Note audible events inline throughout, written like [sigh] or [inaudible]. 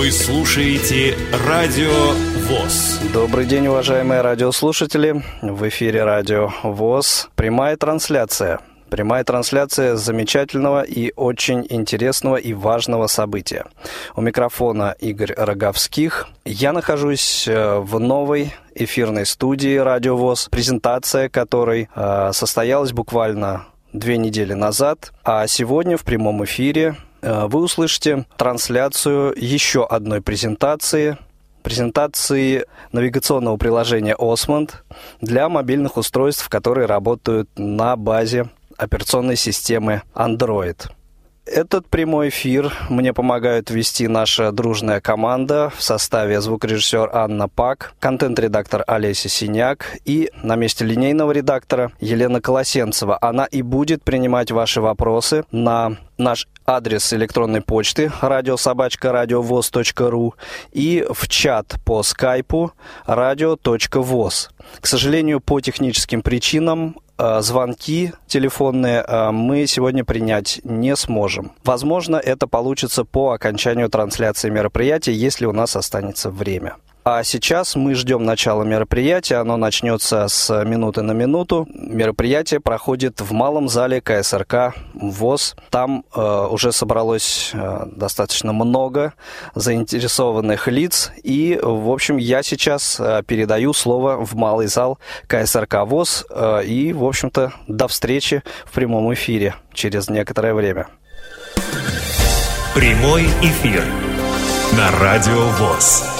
Вы слушаете Радио ВОЗ. Добрый день, уважаемые радиослушатели. В эфире Радио ВОЗ. Прямая трансляция. Прямая трансляция замечательного и очень интересного и важного события. У микрофона Игорь Роговских. Я нахожусь э, в новой эфирной студии Радио ВОЗ, презентация которой э, состоялась буквально две недели назад. А сегодня в прямом эфире вы услышите трансляцию еще одной презентации презентации навигационного приложения Osmond для мобильных устройств, которые работают на базе операционной системы Android. Этот прямой эфир мне помогает вести наша дружная команда в составе звукорежиссер Анна Пак, контент-редактор Олеся Синяк и на месте линейного редактора Елена Колосенцева. Она и будет принимать ваши вопросы на наш адрес электронной почты радиособачка.радиовоз.ру и в чат по скайпу radio.voz. К сожалению, по техническим причинам э, звонки телефонные э, мы сегодня принять не сможем. Возможно, это получится по окончанию трансляции мероприятия, если у нас останется время. А сейчас мы ждем начала мероприятия. Оно начнется с минуты на минуту. Мероприятие проходит в малом зале КСРК ВОЗ. Там э, уже собралось э, достаточно много заинтересованных лиц. И, в общем, я сейчас э, передаю слово в малый зал КСРК ВОЗ. Э, и, в общем-то, до встречи в прямом эфире через некоторое время. Прямой эфир на Радио ВОЗ.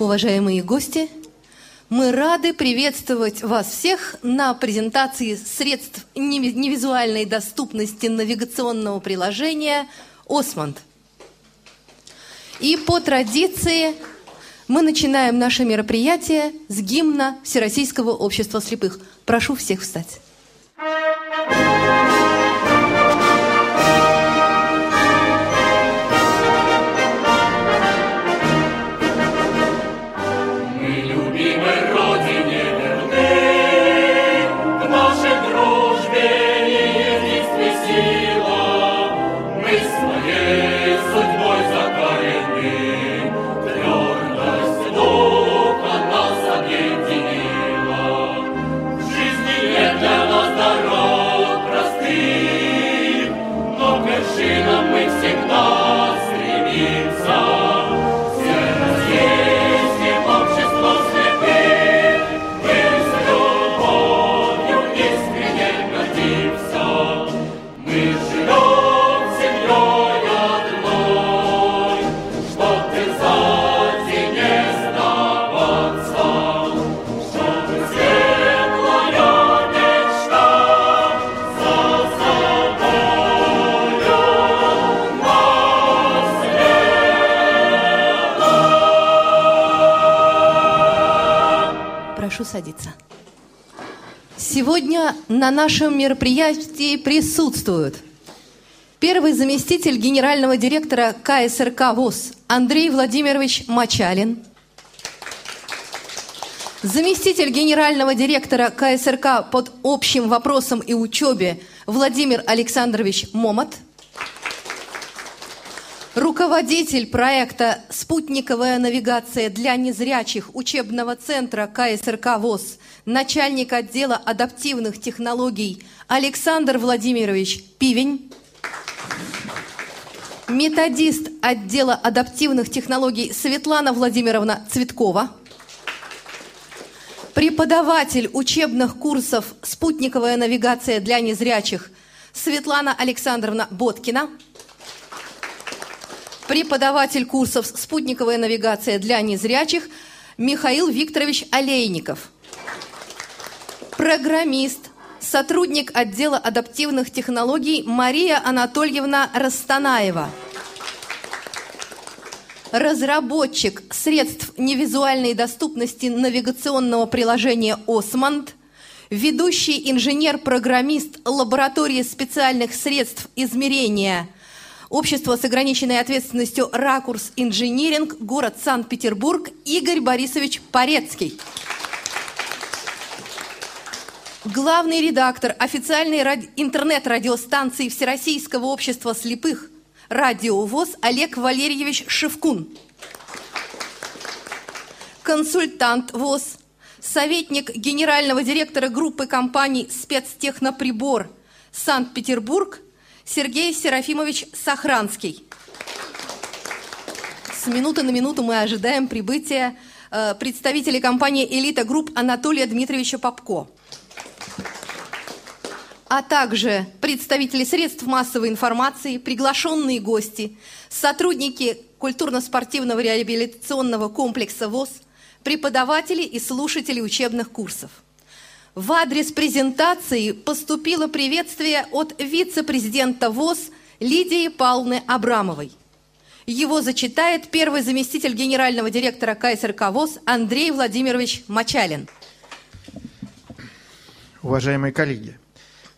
Уважаемые гости, мы рады приветствовать вас всех на презентации средств невизуальной доступности навигационного приложения «Осмонд». И по традиции мы начинаем наше мероприятие с гимна Всероссийского общества слепых. Прошу всех встать. Сегодня на нашем мероприятии присутствуют первый заместитель генерального директора КСРК ВОЗ Андрей Владимирович Мачалин, заместитель генерального директора КСРК под общим вопросом и учебе Владимир Александрович Момот – Руководитель проекта «Спутниковая навигация для незрячих» учебного центра КСРК ВОЗ, начальник отдела адаптивных технологий Александр Владимирович Пивень, методист отдела адаптивных технологий Светлана Владимировна Цветкова, преподаватель учебных курсов «Спутниковая навигация для незрячих» Светлана Александровна Боткина – преподаватель курсов «Спутниковая навигация для незрячих» Михаил Викторович Олейников, программист, сотрудник отдела адаптивных технологий Мария Анатольевна Растанаева, разработчик средств невизуальной доступности навигационного приложения «Осмонд», ведущий инженер-программист лаборатории специальных средств измерения – Общество с ограниченной ответственностью «Ракурс Инжиниринг», город Санкт-Петербург, Игорь Борисович Порецкий. Главный редактор официальной ради... интернет-радиостанции Всероссийского общества слепых радиовоз Олег Валерьевич Шевкун. Консультант ВОЗ, советник генерального директора группы компаний «Спецтехноприбор» Санкт-Петербург Сергей Серафимович Сохранский. С минуты на минуту мы ожидаем прибытия э, представителей компании «Элита Групп» Анатолия Дмитриевича Попко а также представители средств массовой информации, приглашенные гости, сотрудники культурно-спортивного реабилитационного комплекса ВОЗ, преподаватели и слушатели учебных курсов. В адрес презентации поступило приветствие от вице-президента ВОЗ Лидии Павловны Абрамовой. Его зачитает первый заместитель генерального директора КСРК ВОЗ Андрей Владимирович Мачалин. Уважаемые коллеги,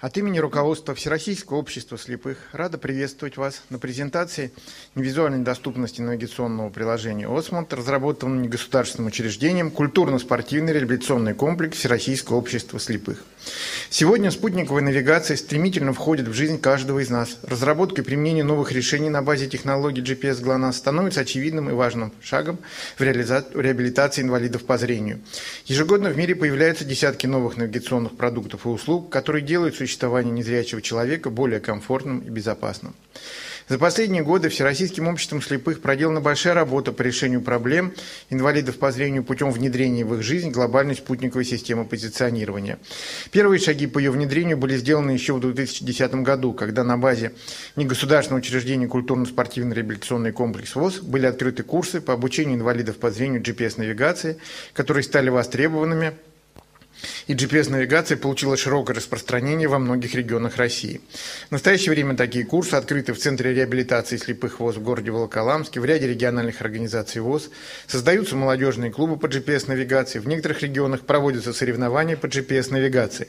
от имени руководства Всероссийского общества слепых рада приветствовать вас на презентации невизуальной доступности навигационного приложения «Осмонт», разработанного негосударственным учреждением культурно-спортивный реабилитационный комплекс Всероссийского общества слепых. Сегодня спутниковая навигация стремительно входит в жизнь каждого из нас. Разработка и применение новых решений на базе технологий GPS GLONASS становится очевидным и важным шагом в реабилитации инвалидов по зрению. Ежегодно в мире появляются десятки новых навигационных продуктов и услуг, которые делают существование незрячего человека более комфортным и безопасным. За последние годы Всероссийским обществом слепых проделана большая работа по решению проблем инвалидов по зрению путем внедрения в их жизнь глобальной спутниковой системы позиционирования. Первые шаги по ее внедрению были сделаны еще в 2010 году, когда на базе негосударственного учреждения культурно-спортивный реабилитационный комплекс ВОЗ были открыты курсы по обучению инвалидов по зрению GPS-навигации, которые стали востребованными и GPS-навигация получила широкое распространение во многих регионах России. В настоящее время такие курсы открыты в Центре реабилитации слепых ВОЗ в городе Волоколамске, в ряде региональных организаций ВОЗ, создаются молодежные клубы по GPS-навигации, в некоторых регионах проводятся соревнования по GPS-навигации.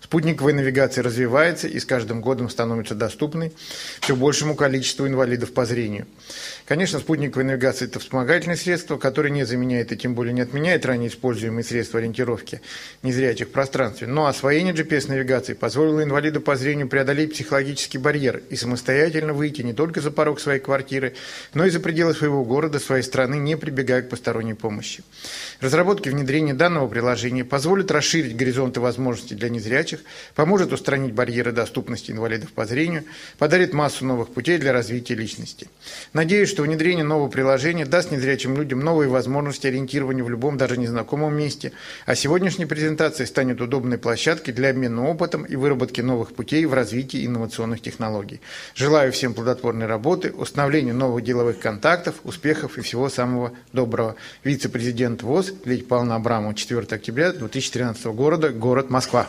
Спутниковая навигация развивается и с каждым годом становится доступной все большему количеству инвалидов по зрению. Конечно, спутниковая навигация – это вспомогательное средство, которое не заменяет и тем более не отменяет ранее используемые средства ориентировки незрячих в пространстве. Но освоение GPS-навигации позволило инвалиду по зрению преодолеть психологический барьер и самостоятельно выйти не только за порог своей квартиры, но и за пределы своего города, своей страны, не прибегая к посторонней помощи. Разработка и внедрение данного приложения позволит расширить горизонты возможностей для незрячих, поможет устранить барьеры доступности инвалидов по зрению, подарит массу новых путей для развития личности. Надеюсь, что внедрение нового приложения даст незрячим людям новые возможности ориентирования в любом, даже незнакомом месте, а сегодняшняя презентация станет удобной площадкой для обмена опытом и выработки новых путей в развитии инновационных технологий. Желаю всем плодотворной работы, установления новых деловых контактов, успехов и всего самого доброго. Вице-президент ВОЗ Лидия Павловна Абрамова, 4 октября 2013 года, город Москва.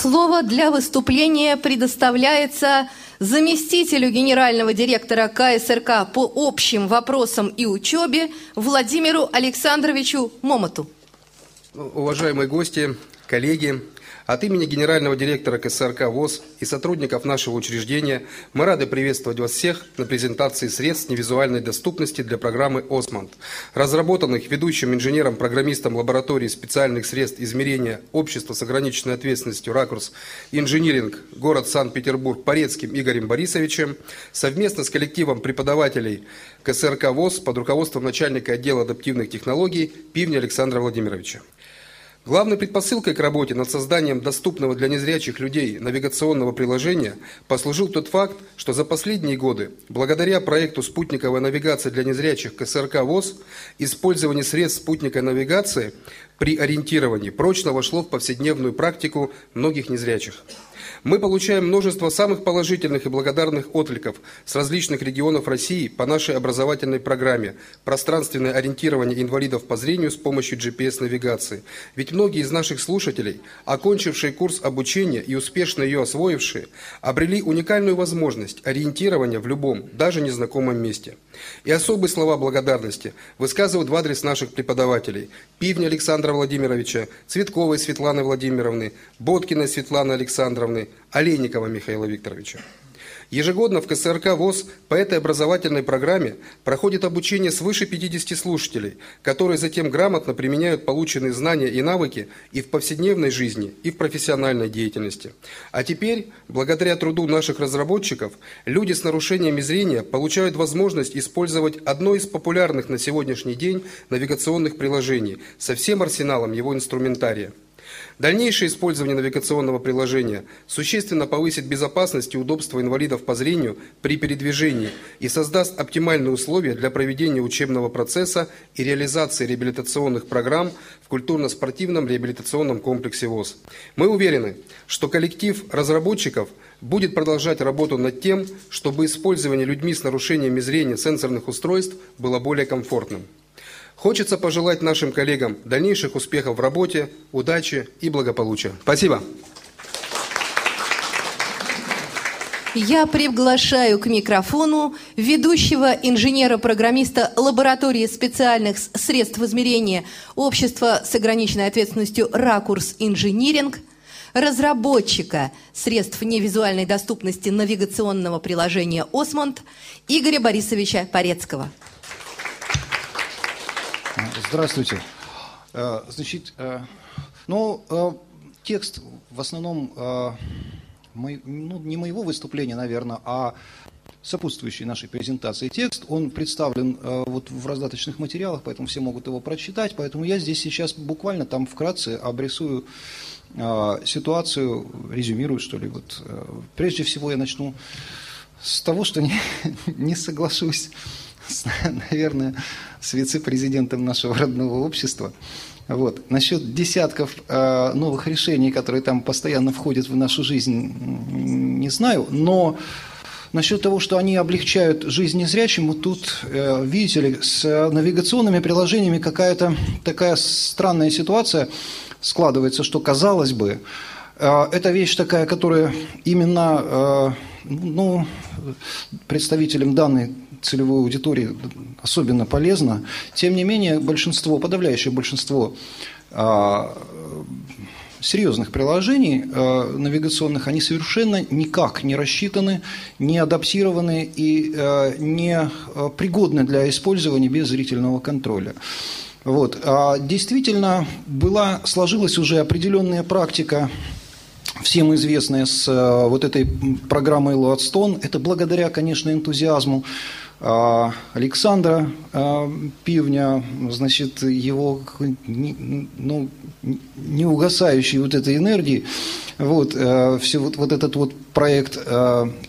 Слово для выступления предоставляется заместителю генерального директора КСРК по общим вопросам и учебе Владимиру Александровичу Момоту. Уважаемые гости, коллеги, от имени генерального директора КСРК ВОЗ и сотрудников нашего учреждения мы рады приветствовать вас всех на презентации средств невизуальной доступности для программы «Осмонд», разработанных ведущим инженером-программистом лаборатории специальных средств измерения Общества с ограниченной ответственностью «Ракурс Инжиниринг», город Санкт-Петербург, Порецким Игорем Борисовичем, совместно с коллективом преподавателей КСРК ВОЗ под руководством начальника отдела адаптивных технологий Пивня Александра Владимировича. Главной предпосылкой к работе над созданием доступного для незрячих людей навигационного приложения послужил тот факт, что за последние годы, благодаря проекту спутниковой навигации для незрячих КСРК ВОЗ, использование средств спутниковой навигации при ориентировании прочно вошло в повседневную практику многих незрячих. Мы получаем множество самых положительных и благодарных откликов с различных регионов России по нашей образовательной программе «Пространственное ориентирование инвалидов по зрению с помощью GPS-навигации». Ведь многие из наших слушателей, окончившие курс обучения и успешно ее освоившие, обрели уникальную возможность ориентирования в любом, даже незнакомом месте. И особые слова благодарности высказывают в адрес наших преподавателей Пивня Александра Владимировича, Цветковой Светланы Владимировны, Боткиной Светланы Александровны, Олейникова Михаила Викторовича. Ежегодно в КСРК ВОЗ по этой образовательной программе проходит обучение свыше 50 слушателей, которые затем грамотно применяют полученные знания и навыки и в повседневной жизни, и в профессиональной деятельности. А теперь, благодаря труду наших разработчиков, люди с нарушениями зрения получают возможность использовать одно из популярных на сегодняшний день навигационных приложений со всем арсеналом его инструментария – Дальнейшее использование навигационного приложения существенно повысит безопасность и удобство инвалидов по зрению при передвижении и создаст оптимальные условия для проведения учебного процесса и реализации реабилитационных программ в культурно-спортивном реабилитационном комплексе ВОЗ. Мы уверены, что коллектив разработчиков будет продолжать работу над тем, чтобы использование людьми с нарушениями зрения сенсорных устройств было более комфортным. Хочется пожелать нашим коллегам дальнейших успехов в работе, удачи и благополучия. Спасибо. Я приглашаю к микрофону ведущего инженера-программиста лаборатории специальных средств измерения Общества с ограниченной ответственностью «Ракурс Инжиниринг», разработчика средств невизуальной доступности навигационного приложения «Осмонд» Игоря Борисовича Порецкого. Здравствуйте. Э, значит, э, ну, э, текст в основном ну, не моего выступления, наверное, а сопутствующий нашей презентации текст, он представлен вот в раздаточных материалах, поэтому все могут его прочитать, поэтому я здесь сейчас буквально там вкратце обрисую ситуацию, резюмирую, что ли. Вот. Прежде всего я начну с того, что не, [laughs] не соглашусь [laughs] наверное, с вице-президентом нашего родного общества. Вот. Насчет десятков э, новых решений, которые там постоянно входят в нашу жизнь, не знаю, но насчет того, что они облегчают жизнь незрячему, тут, э, видите ли, с навигационными приложениями какая-то такая странная ситуация складывается, что, казалось бы, э, это вещь такая, которая именно э, ну, представителям данной целевой аудитории особенно полезно. Тем не менее, большинство, подавляющее большинство а, серьезных приложений э, навигационных, они совершенно никак не рассчитаны, не адаптированы и э, не пригодны для использования без зрительного контроля. Вот. А действительно, была, сложилась уже определенная практика всем известная с вот этой программой Луатстон. Это благодаря, конечно, энтузиазму Александра а, Пивня, значит, его ну, неугасающей вот этой энергии, вот, а, все вот, вот этот вот проект,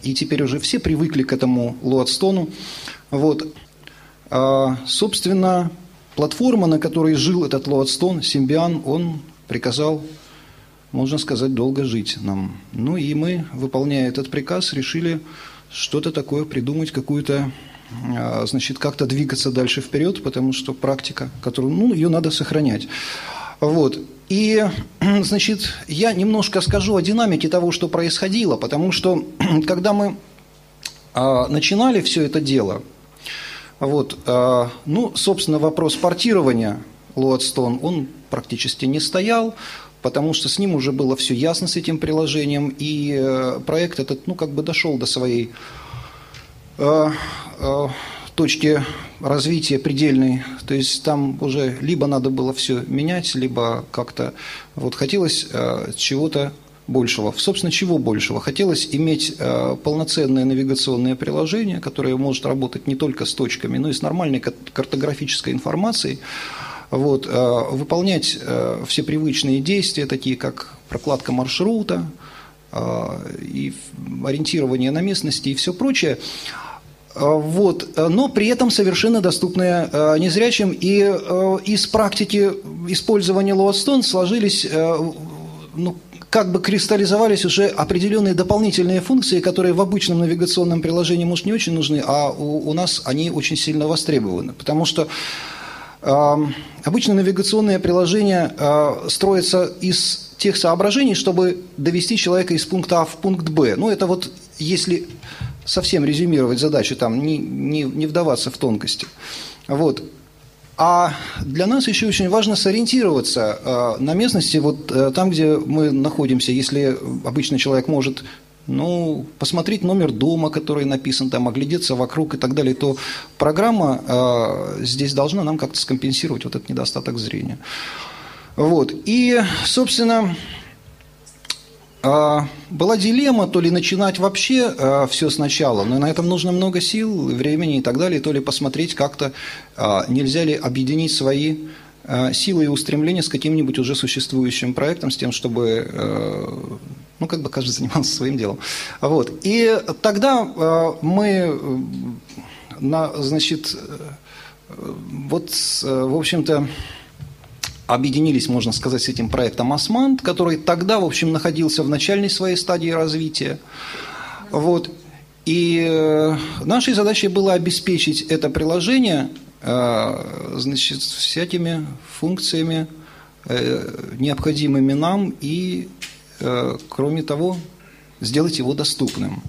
и теперь уже все привыкли к этому Луатстону, вот, собственно, платформа, на которой жил этот Луатстон, Симбиан, он приказал, можно сказать, долго жить нам. Ну и мы, выполняя этот приказ, решили что-то такое придумать, какую-то а, значит, как-то двигаться дальше вперед, потому что практика, которую, ну, ее надо сохранять. Вот. И, [clears throat] значит, я немножко скажу о динамике того, что происходило, потому что, [clears throat] когда мы а, начинали все это дело, вот, а, ну, собственно, вопрос портирования Лоадстон, он практически не стоял, потому что с ним уже было все ясно с этим приложением, и э, проект этот, ну, как бы дошел до своей точки развития предельной, то есть там уже либо надо было все менять, либо как-то вот хотелось э, чего-то большего. Собственно, чего большего? Хотелось иметь э, полноценное навигационное приложение, которое может работать не только с точками, но и с нормальной картографической информацией, вот, э, выполнять э, все привычные действия, такие как прокладка маршрута, и ориентирование на местности и все прочее, вот, но при этом совершенно доступные а, незрячим. И а, из практики использования Loadstone сложились, ну, как бы кристаллизовались уже определенные дополнительные функции, которые в обычном навигационном приложении, может, не очень нужны, а у, у нас они очень сильно востребованы. Потому что э, обычно навигационное приложение э, строится из тех соображений, чтобы довести человека из пункта А в пункт Б. Ну, это вот если совсем резюмировать задачу, там, не, не, не вдаваться в тонкости. Вот. А для нас еще очень важно сориентироваться э, на местности, вот э, там, где мы находимся. Если обычный человек может ну, посмотреть номер дома, который написан там, оглядеться вокруг и так далее, то программа э, здесь должна нам как-то скомпенсировать вот этот недостаток зрения. Вот. И, собственно, была дилемма, то ли начинать вообще э, все сначала, но на этом нужно много сил, времени и так далее, то ли посмотреть как-то, э, нельзя ли объединить свои Э, силы и устремления с каким-нибудь уже существующим проектом, с тем, чтобы, э, ну, как бы каждый [laughs] занимался своим делом. Вот. И тогда э, мы, на, значит, вот, в общем-то, объединились, можно сказать, с этим проектом «Османт», который тогда, в общем, находился в начальной своей стадии развития. Вот. И нашей задачей было обеспечить это приложение а, значит, всякими функциями, э, необходимыми нам, и, э, кроме того, сделать его доступным.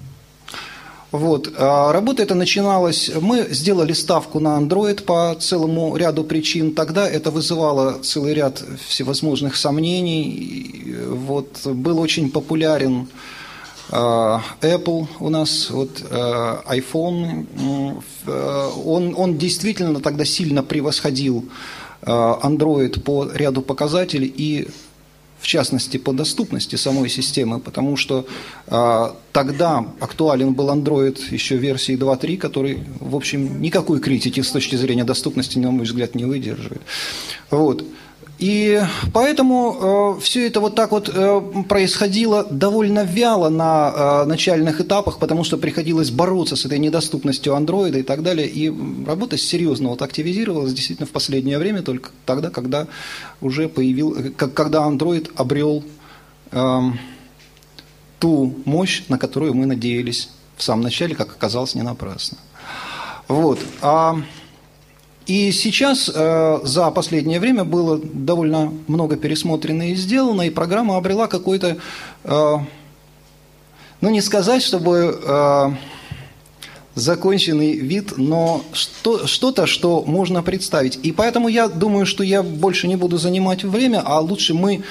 Вот. А работа эта начиналась, мы сделали ставку на Android по целому ряду причин. Тогда это вызывало целый ряд всевозможных сомнений. Вот. Был очень популярен Э, Apple у нас, вот э, iPhone, он, он действительно тогда сильно превосходил Android по ряду показателей и в частности по доступности самой системы, потому что тогда актуален был Android еще версии 2.3, который, в общем, никакой критики с точки зрения доступности, на мой взгляд, не выдерживает. Вот. И поэтому э, все это вот так вот э, происходило довольно вяло на э, начальных этапах, потому что приходилось бороться с этой недоступностью андроида и так далее. И работа серьезно вот активизировалась действительно в последнее время, только тогда, когда уже появил, когда андроид обрел э, ту мощь, на которую мы надеялись в самом начале, как оказалось, не напрасно. Вот. А и сейчас э, за последнее время было довольно много пересмотрено и сделано, и программа обрела какой-то, э, ну не сказать, чтобы э, законченный вид, но что, что-то, что можно представить. И поэтому я думаю, что я больше не буду занимать время, а лучше мы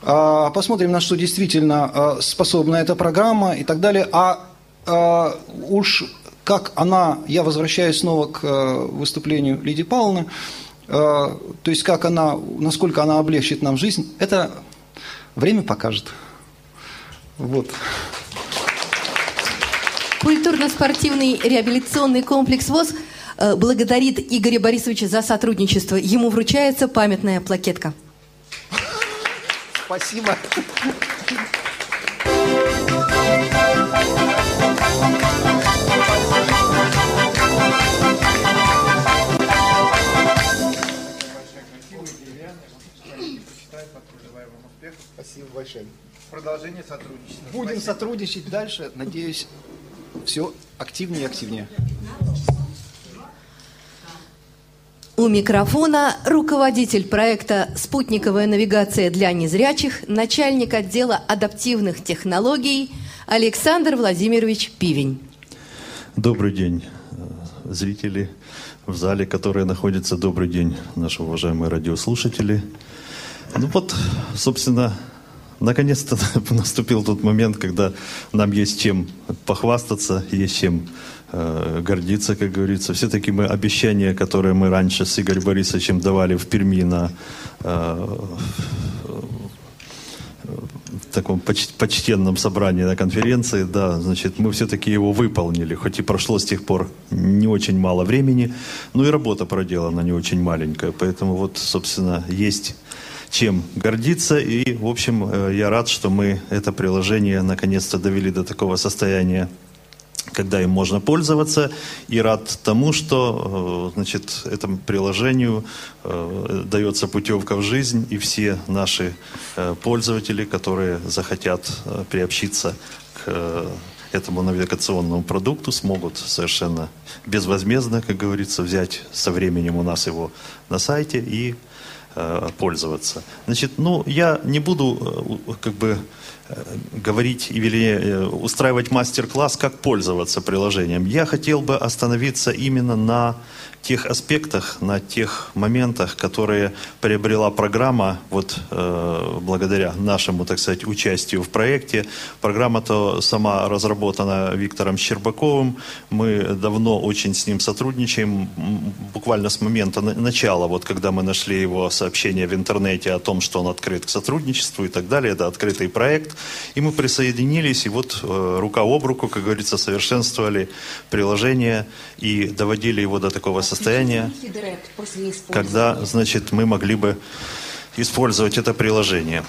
посмотрим, на что действительно способна эта программа и так далее. А уж как она, я возвращаюсь снова к э, выступлению Лидии Павловны, э, то есть как она, насколько она облегчит нам жизнь, это время покажет. Вот. Культурно-спортивный реабилитационный комплекс ВОЗ э, благодарит Игоря Борисовича за сотрудничество. Ему вручается памятная плакетка. Спасибо. Спасибо большое. Продолжение сотрудничества. Будем Спасибо. сотрудничать дальше. Надеюсь, все активнее и активнее. У микрофона руководитель проекта «Спутниковая навигация для незрячих», начальник отдела адаптивных технологий Александр Владимирович Пивень. Добрый день, зрители в зале, которые находятся. Добрый день, наши уважаемые радиослушатели. Ну вот, собственно, наконец-то [laughs] наступил тот момент, когда нам есть чем похвастаться, есть чем э, гордиться, как говорится. Все-таки мы обещания, которые мы раньше с Игорем Борисовичем давали в Перми на э, в таком поч почтенном собрании на конференции, да, значит, мы все-таки его выполнили, хоть и прошло с тех пор не очень мало времени, но и работа проделана не очень маленькая, поэтому вот, собственно, есть чем гордиться. И, в общем, э, я рад, что мы это приложение наконец-то довели до такого состояния, когда им можно пользоваться, и рад тому, что э, значит, этому приложению э, дается путевка в жизнь, и все наши пользователи, которые захотят приобщиться к этому навигационному продукту, смогут совершенно безвозмездно, как говорится, взять со временем у нас его на сайте и Э, пользоваться. Значит, ну, я не буду э, как бы э, говорить или устраивать мастер-класс, как пользоваться приложением. Я хотел бы остановиться именно на тех аспектах, на тех моментах, которые приобрела программа, вот э, благодаря нашему, так сказать, участию в проекте. Программа-то сама разработана Виктором Щербаковым. Мы давно очень с ним сотрудничаем, буквально с момента начала, вот когда мы нашли его сообщение в интернете о том, что он открыт к сотрудничеству и так далее. Это открытый проект. И мы присоединились, и вот э, рука об руку, как говорится, совершенствовали приложение и доводили его до такого состояния, когда, значит, мы могли бы использовать это приложение.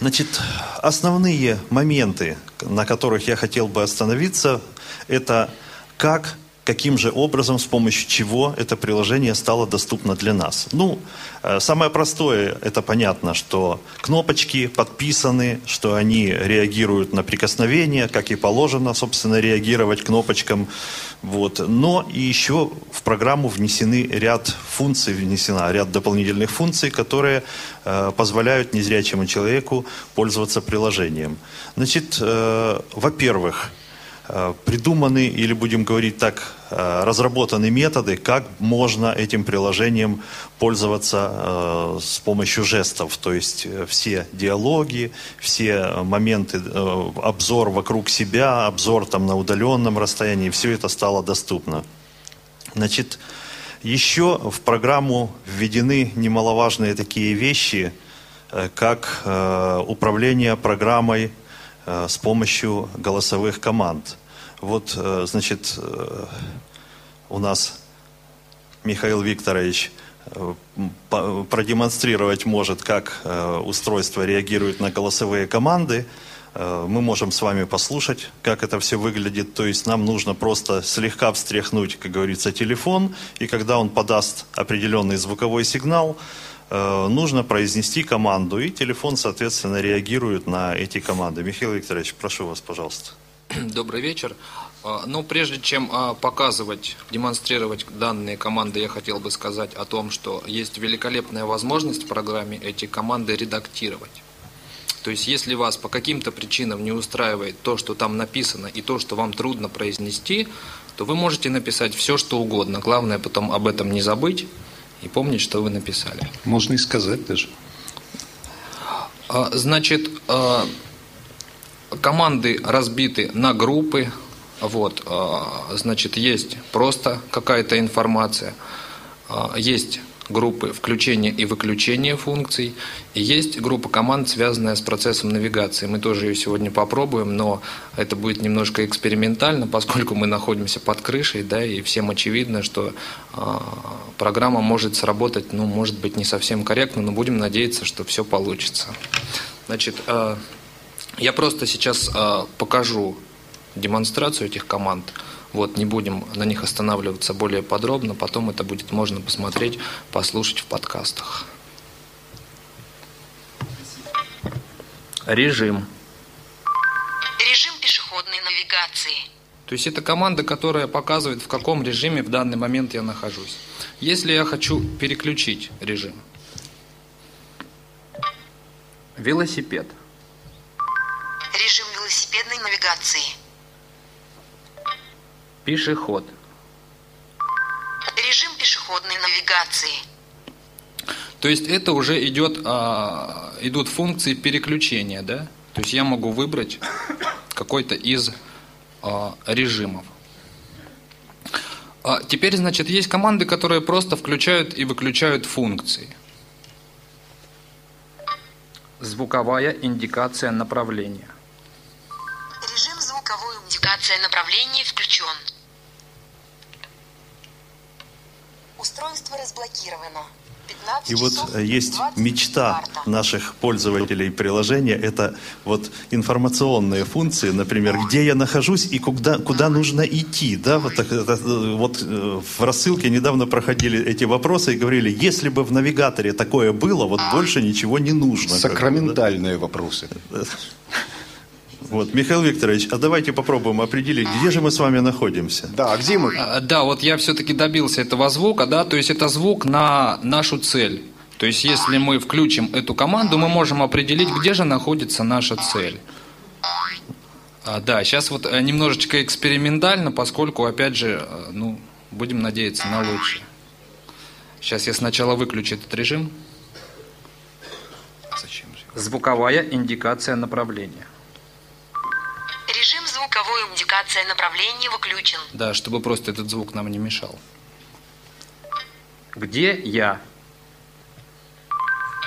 Значит, основные моменты, на которых я хотел бы остановиться, это как каким же образом, с помощью чего это приложение стало доступно для нас. Ну, э, самое простое, это понятно, что кнопочки подписаны, что они реагируют на прикосновение, как и положено, собственно, реагировать кнопочкам. Вот. Но и еще в программу внесены ряд функций, внесена ряд дополнительных функций, которые э, позволяют незрячему человеку пользоваться приложением. Значит, э, во-первых, придуманы, или будем говорить так, э, разработаны методы, как можно этим приложением пользоваться э, с помощью жестов. То есть все диалоги, все моменты, обзор вокруг себя, обзор там на удаленном расстоянии, все это стало доступно. Значит, еще в программу введены немаловажные такие вещи, как управление программой с помощью голосовых команд. Вот, э, значит, э, у нас Михаил Викторович э, продемонстрировать может, как устройство реагирует на голосовые команды. Мы можем с вами послушать, как это все выглядит. То есть нам нужно просто слегка встряхнуть, как говорится, телефон, и когда он подаст определенный звуковой сигнал, нужно произнести команду, и телефон, соответственно, реагирует на эти команды. Михаил Викторович, прошу вас, пожалуйста. [clears throat] Добрый вечер. А, Но ну, прежде чем а, показывать, демонстрировать данные команды, я хотел бы сказать о том, что есть великолепная возможность в программе эти команды редактировать. То есть, если вас по каким-то причинам не устраивает то, что там написано, и то, что вам трудно произнести, то вы можете написать все, что угодно. Главное потом об этом не забыть и помнить, что вы написали. Можно и сказать даже. А, значит, команды разбиты на группы. Вот, а, значит, есть просто какая-то информация, а, есть группы включения и выключения функций, и есть группа команд, связанная с процессом навигации. Мы тоже ее сегодня попробуем, но это будет немножко экспериментально, поскольку мы находимся под крышей, да, и всем очевидно, что э, программа может сработать, ну, может быть, не совсем корректно, но будем надеяться, что все получится. Значит, э, я просто сейчас э, покажу демонстрацию этих команд. Вот, не будем на них останавливаться более подробно, потом это будет можно посмотреть, послушать в подкастах. Режим. Режим пешеходной навигации. То есть это команда, которая показывает, в каком режиме в данный момент я нахожусь. Если я хочу переключить режим. Велосипед велосипедной навигации. Пешеход. Режим пешеходной навигации. То есть это уже идет, а, идут функции переключения, да? То есть я могу выбрать какой-то из а, режимов. А теперь, значит, есть команды, которые просто включают и выключают функции. Звуковая индикация направления. Индикация направления включен. Устройство разблокировано. И вот э, есть мечта наших пользователей приложения, это вот информационные функции, например, где я нахожусь и куда, куда нужно идти. Да? Вот, это, вот э, в рассылке недавно проходили эти вопросы и говорили, если бы в навигаторе такое было, вот больше ничего не нужно. Сакраментальные вопросы. [laughs] Вот, Михаил Викторович, а давайте попробуем определить, где же мы с вами находимся. Да, где мы? А, да, вот я все-таки добился этого звука, да, то есть это звук на нашу цель. То есть если мы включим эту команду, мы можем определить, где же находится наша цель. А, да, сейчас вот э, немножечко экспериментально, поскольку, опять же, э, ну, будем надеяться на лучшее. Сейчас я сначала выключу этот режим. Зачем? Звуковая индикация направления. Звуковой индикация направления выключен. Да, чтобы просто этот звук нам не мешал. Где я?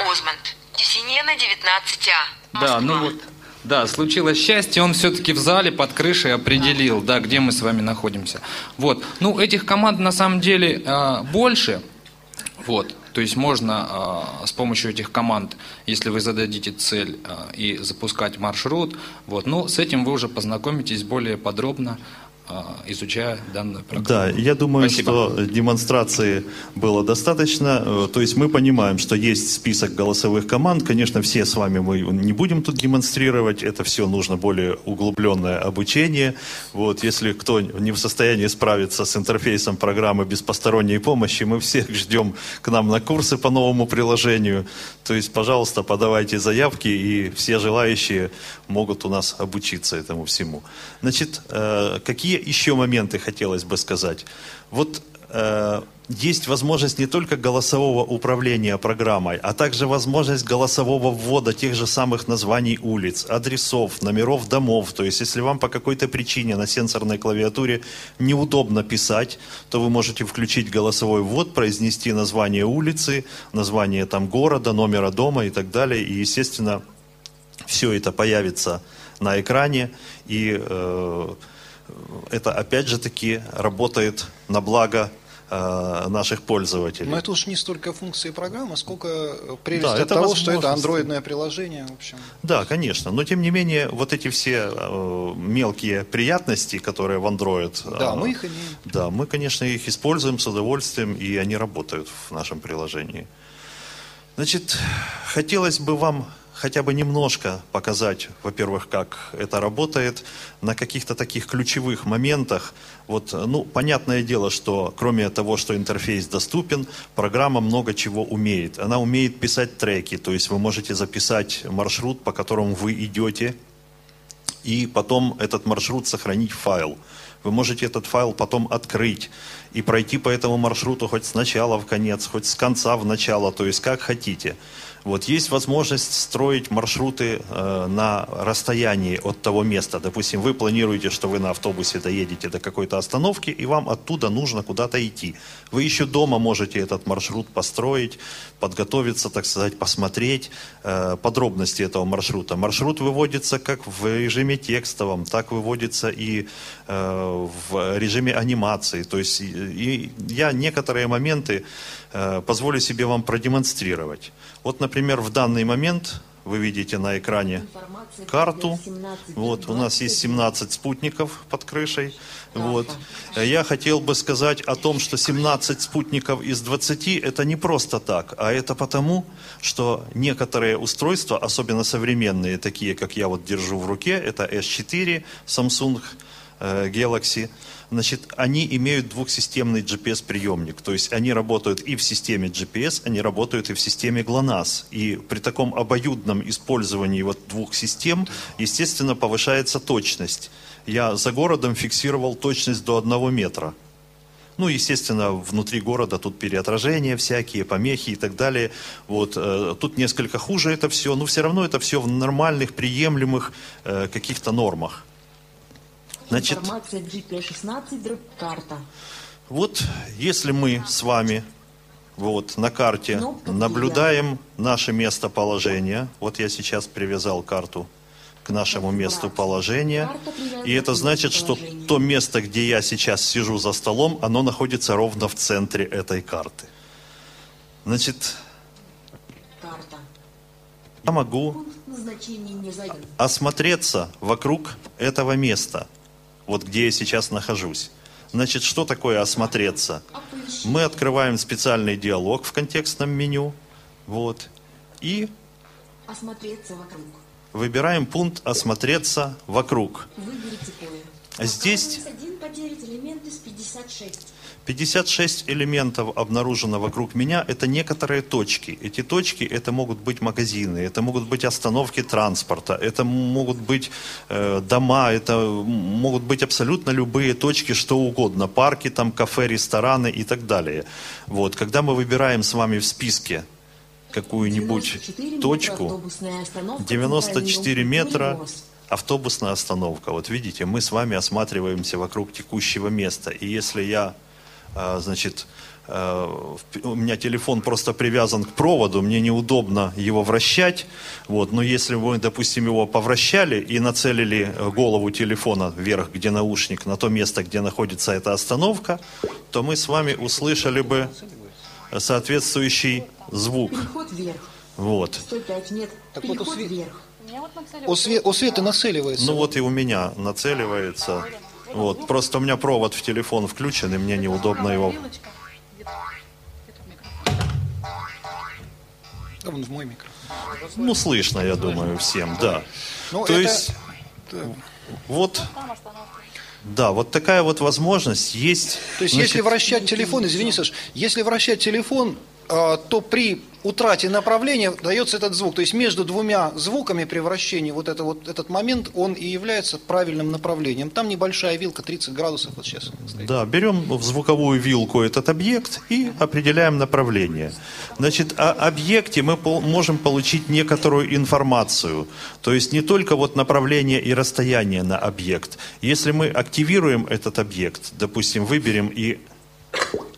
Озмонд. Тюсинена 19А. Да, ну вот. Да, случилось счастье, он все-таки в зале под крышей определил, да, где мы с вами находимся. Вот. Ну, этих команд на самом деле а, больше. Вот. То есть можно а, с помощью этих команд, если вы зададите цель а, и запускать маршрут, вот, но с этим вы уже познакомитесь более подробно, изучая данную программу. Да, я думаю, Спасибо. что демонстрации было достаточно. Э, То есть мы понимаем, что есть список голосовых команд. Конечно, все с вами мы не будем тут демонстрировать. Это все нужно более углубленное обучение. Вот, если кто не в состоянии справиться с интерфейсом программы без посторонней помощи, мы всех ждем к нам на курсы по новому приложению. То есть, пожалуйста, подавайте заявки, и все желающие могут у нас обучиться этому всему. Значит, э, какие еще моменты хотелось бы сказать? Вот э, есть возможность не только голосового управления программой, а также возможность голосового ввода тех же самых названий улиц, адресов, номеров домов. То есть, если вам по какой-то причине на сенсорной клавиатуре неудобно писать, то вы можете включить голосовой ввод, произнести название улицы, название там города, номера дома и так далее. И, естественно, все это появится на экране, и э, это опять же таки работает на благо э, наших пользователей. Но это уж не столько функции программы, сколько э, прелесть Да, от это того, что это андроидное приложение. В общем. Да, конечно. Но тем не менее, вот эти все э, мелкие приятности, которые в Android. Да, э, мы их имеем. Да, мы, конечно, их используем с удовольствием, и они работают в нашем приложении. Значит, хотелось бы вам хотя бы немножко показать, во-первых, как это работает, на каких-то таких ключевых моментах. Вот, ну, понятное дело, что кроме того, что интерфейс доступен, программа много чего умеет. Она умеет писать треки, то есть вы можете записать маршрут, по которому вы идете, и потом этот маршрут сохранить в файл. Вы можете этот файл потом открыть и пройти по этому маршруту хоть с начала в конец, хоть с конца в начало, то есть как хотите. Вот есть возможность строить маршруты э, на расстоянии от того места. Допустим, вы планируете, что вы на автобусе доедете до какой-то остановки, и вам оттуда нужно куда-то идти. Вы еще дома можете этот маршрут построить, подготовиться, так сказать, посмотреть э, подробности этого маршрута. Маршрут выводится как в режиме текстовом, так выводится и э, в режиме анимации. То есть и, и я некоторые моменты э, позволю себе вам продемонстрировать. Вот, например, в данный момент вы видите на экране карту. Вот, у нас есть 17 спутников под крышей. Вот. Я хотел бы сказать о том, что 17 спутников из 20 это не просто так, а это потому, что некоторые устройства, особенно современные, такие, как я вот держу в руке, это S4, Samsung э, Galaxy, значит, они имеют двухсистемный GPS-приемник. То есть они работают и в системе GPS, они работают и в системе GLONASS. И при таком обоюдном использовании вот двух систем, естественно, повышается точность. Я за городом фиксировал точность до одного метра. Ну, естественно, внутри города тут переотражения всякие, помехи и так далее. Вот, э, тут несколько хуже это все, но все равно это все в нормальных, приемлемых э, каких-то нормах. Значит, Информация GP16, дробь карта. вот если мы с вами вот на карте Кнопка наблюдаем наше местоположение, вот я сейчас привязал карту к нашему месту положения, и это значит, что то место, где я сейчас сижу за столом, оно находится ровно в центре этой карты. Значит, я могу осмотреться вокруг этого места, вот где я сейчас нахожусь. Значит, что такое осмотреться? Мы открываем специальный диалог в контекстном меню, вот, и Осмотреться вокруг. выбираем пункт «Осмотреться вокруг». Выберите поле. Здесь один потерять элемент из 56. 56 элементов обнаружено вокруг меня. Это некоторые точки. Эти точки это могут быть магазины, это могут быть остановки транспорта, это могут быть э, дома, это могут быть абсолютно любые точки, что угодно. Парки, там, кафе, рестораны и так далее. Вот. Когда мы выбираем с вами в списке какую-нибудь 94 метра точку, автобусная остановка 94 центрального метра автобусная остановка. Вот видите, мы с вами осматриваемся вокруг текущего места. И если я, значит, а, у меня телефон просто привязан к проводу, мне неудобно его вращать. Вот. Но если вы, допустим, его повращали и нацелили э, голову телефона вверх, где наушник, на то место, где находится эта остановка, то мы с вами услышали бы соответствующий звук. Переход вверх. Вот. 105 метров. Так вот у Све- вверх. У, Све- у Светы нацеливается. Ну вот и у меня нацеливается. Вот. Просто у меня провод в телефон включен, и мне неудобно его. Да, вон в мой микрофон. Ну, слышно, я думаю, всем, да. Ну, То это- есть, вот, да, вот такая вот возможность есть. То есть, Значит, если вращать телефон, извини, Саш, если вращать телефон, то при утрате направления дается этот звук. То есть между двумя звуками при вращении вот, это, вот этот момент, он и является правильным направлением. Там небольшая вилка, 30 градусов, вот сейчас стоит. Да, берем в звуковую вилку этот объект и определяем направление. Значит, о объекте мы можем получить некоторую информацию. То есть не только вот направление и расстояние на объект. Если мы активируем этот объект, допустим, выберем и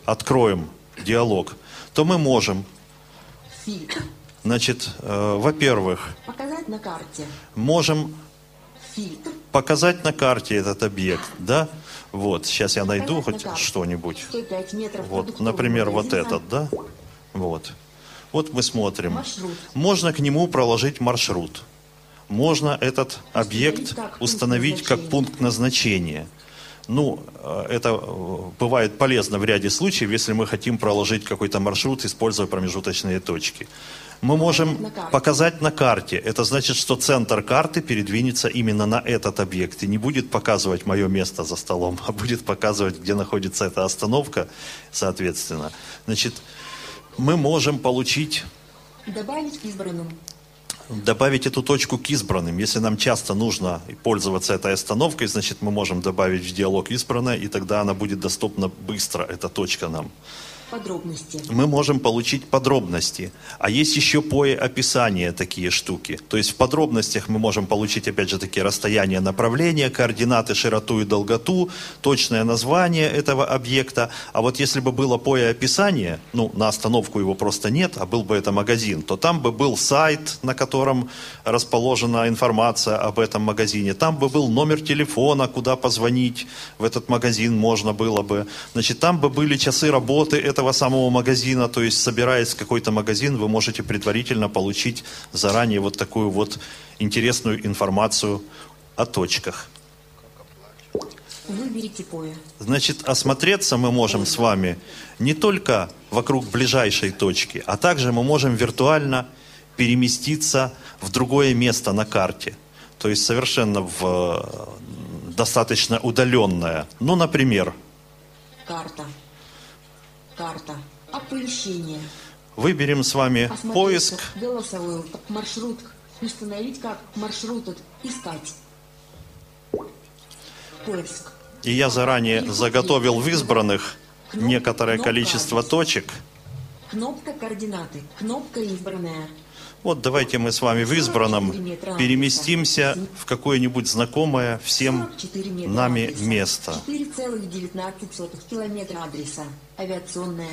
откроем диалог, то мы можем, значит, э, во-первых, Показать на карте. можем Фильтр. показать на карте этот объект, да? Вот, сейчас я найду Показать хоть что-нибудь. 105 метров. Вот, например, вот этот, да? Вот. Вот мы смотрим. Маршрут. Можно к нему проложить маршрут. Можно этот объект установить как пункт назначения. Ну, э, это э, бывает полезно в ряде случаев, если мы хотим проложить какой-то маршрут, используя промежуточные точки. Мы можем на карте. показать на карте. Это значит, что центр карты передвинется именно на этот объект и не будет показывать мое место за столом, а будет показывать, где находится эта остановка, соответственно. Значит, мы можем получить Добавить к избранным. Добавить эту точку к избранным. Если нам часто нужно пользоваться этой остановкой, значит, мы можем добавить в диалог избранное, и тогда она будет доступна быстро, эта точка нам. Подробности. Мы можем получить подробности. А есть еще пое описания такие штуки. То есть в подробностях мы можем получить, опять же, такие расстояния направления, координаты, широту и долготу, точное название этого объекта. А вот если бы было пое описание, ну, на остановку его просто нет, а был бы это магазин, то там бы был сайт, на котором расположена информация об этом магазине. Там бы был номер телефона, куда позвонить в этот магазин можно было бы. Значит, там бы были часы работы этого самого магазина. То есть, собираясь в какой-то магазин, вы можете предварительно получить заранее вот такую вот интересную информацию о точках. Выберите пое. Значит, осмотреться мы можем с вами не только вокруг ближайшей точки, а также мы можем виртуально переместиться в другое место на карте. То есть совершенно в э, достаточно удаленное. Ну, например, Карта. Карта. Оповещение. выберем с вами Осмотреться. поиск. Голосовой маршрут. Установить как маршрут. Искать. Поиск. И я заранее заготовил в избранных некоторое количество точек. Кнопка координаты. Кнопка избранная. Вот давайте мы с вами в избранном переместимся в какое-нибудь знакомое всем 44 метра нами место. 4,19 километра адреса. Авиационная.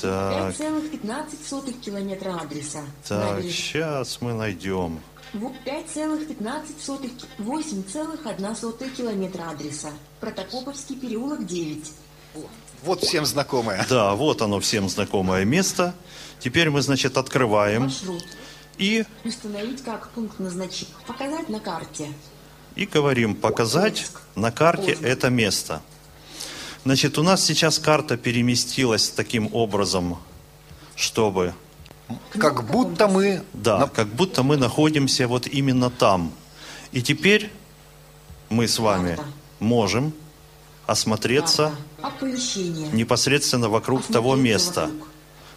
Так. 5,15 километра адреса. Так, Набережная. сейчас мы найдем. Во- 5,15, 8,1 километра адреса. Протокоповский переулок 9. Вот всем знакомое. Да, вот оно всем знакомое место. Теперь мы, значит, открываем Маршрут. и, Установить как пункт назначения. Показать на карте. и говорим показать на карте это место. Значит, у нас сейчас карта переместилась таким образом, чтобы, Как будто мы... да, как будто мы находимся вот именно там. И теперь мы с вами Карта. можем осмотреться непосредственно вокруг того места.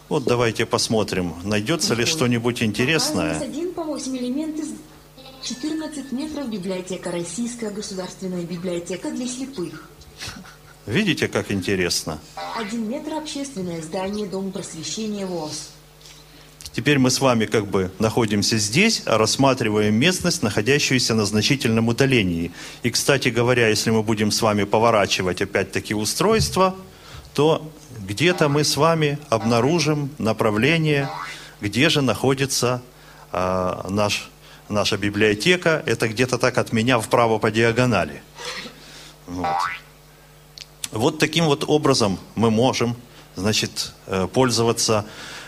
Вот давайте посмотрим, найдется ли что-нибудь интересное. Показывается один по 8 элемент из 14 метров библиотека Российская государственная библиотека для слепых. Видите, как интересно? Один метр общественное здание Дом просвещения ВОЗ. Теперь мы с вами как бы находимся здесь, рассматриваем местность, находящуюся на значительном удалении. И, кстати говоря, если мы будем с вами поворачивать опять-таки устройство, то где-то мы с вами обнаружим направление, где же находится а, наш, наша библиотека. Это где-то так от меня вправо по диагонали. Вот. Вот таким вот образом мы можем, значит, э, пользоваться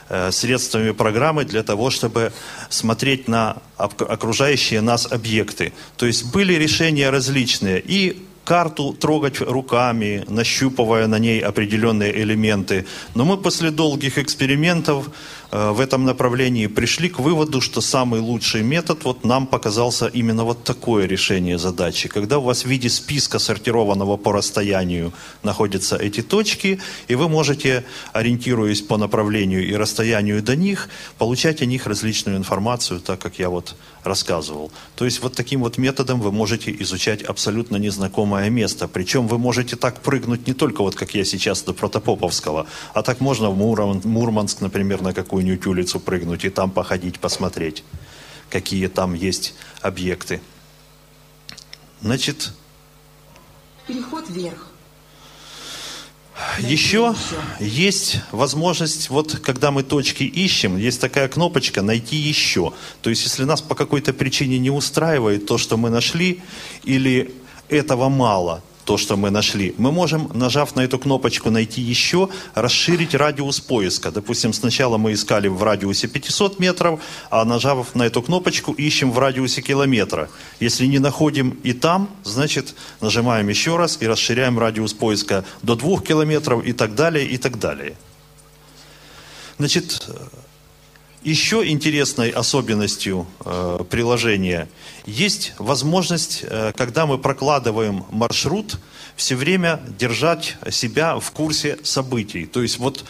э, средствами программы для того, чтобы смотреть на ок- окружающие нас объекты. То есть были решения различные. И карту трогать руками, нащупывая на ней определенные элементы. Но мы после долгих экспериментов в этом направлении пришли к выводу, что самый лучший метод вот нам показался именно вот такое решение задачи. Когда у вас в виде списка, сортированного по расстоянию, находятся эти точки, и вы можете, ориентируясь по направлению и расстоянию до них, получать о них различную информацию, так как я вот рассказывал. То есть вот таким вот методом вы можете изучать абсолютно незнакомое место. Причем вы можете так прыгнуть не только вот как я сейчас до Протопоповского, а так можно в Мурман- Мурманск, например, на какую-нибудь улицу прыгнуть и там походить, посмотреть, какие там есть объекты. Значит, Переход вверх. Еще есть возможность, вот когда мы точки ищем, есть такая кнопочка «Найти еще». То есть, если нас по какой-то причине не устраивает то, что мы нашли, или этого мало, то, что мы нашли, мы можем, нажав на эту кнопочку «Найти еще», расширить радиус поиска. Допустим, сначала мы искали в радиусе 500 метров, а нажав на эту кнопочку, ищем в радиусе километра. Если не находим и там, значит, нажимаем еще раз и расширяем радиус поиска до 2 километров и так далее, и так далее. Значит, еще интересной особенностью э, приложения есть возможность, э, когда мы прокладываем маршрут, все время держать себя в курсе событий. То есть вот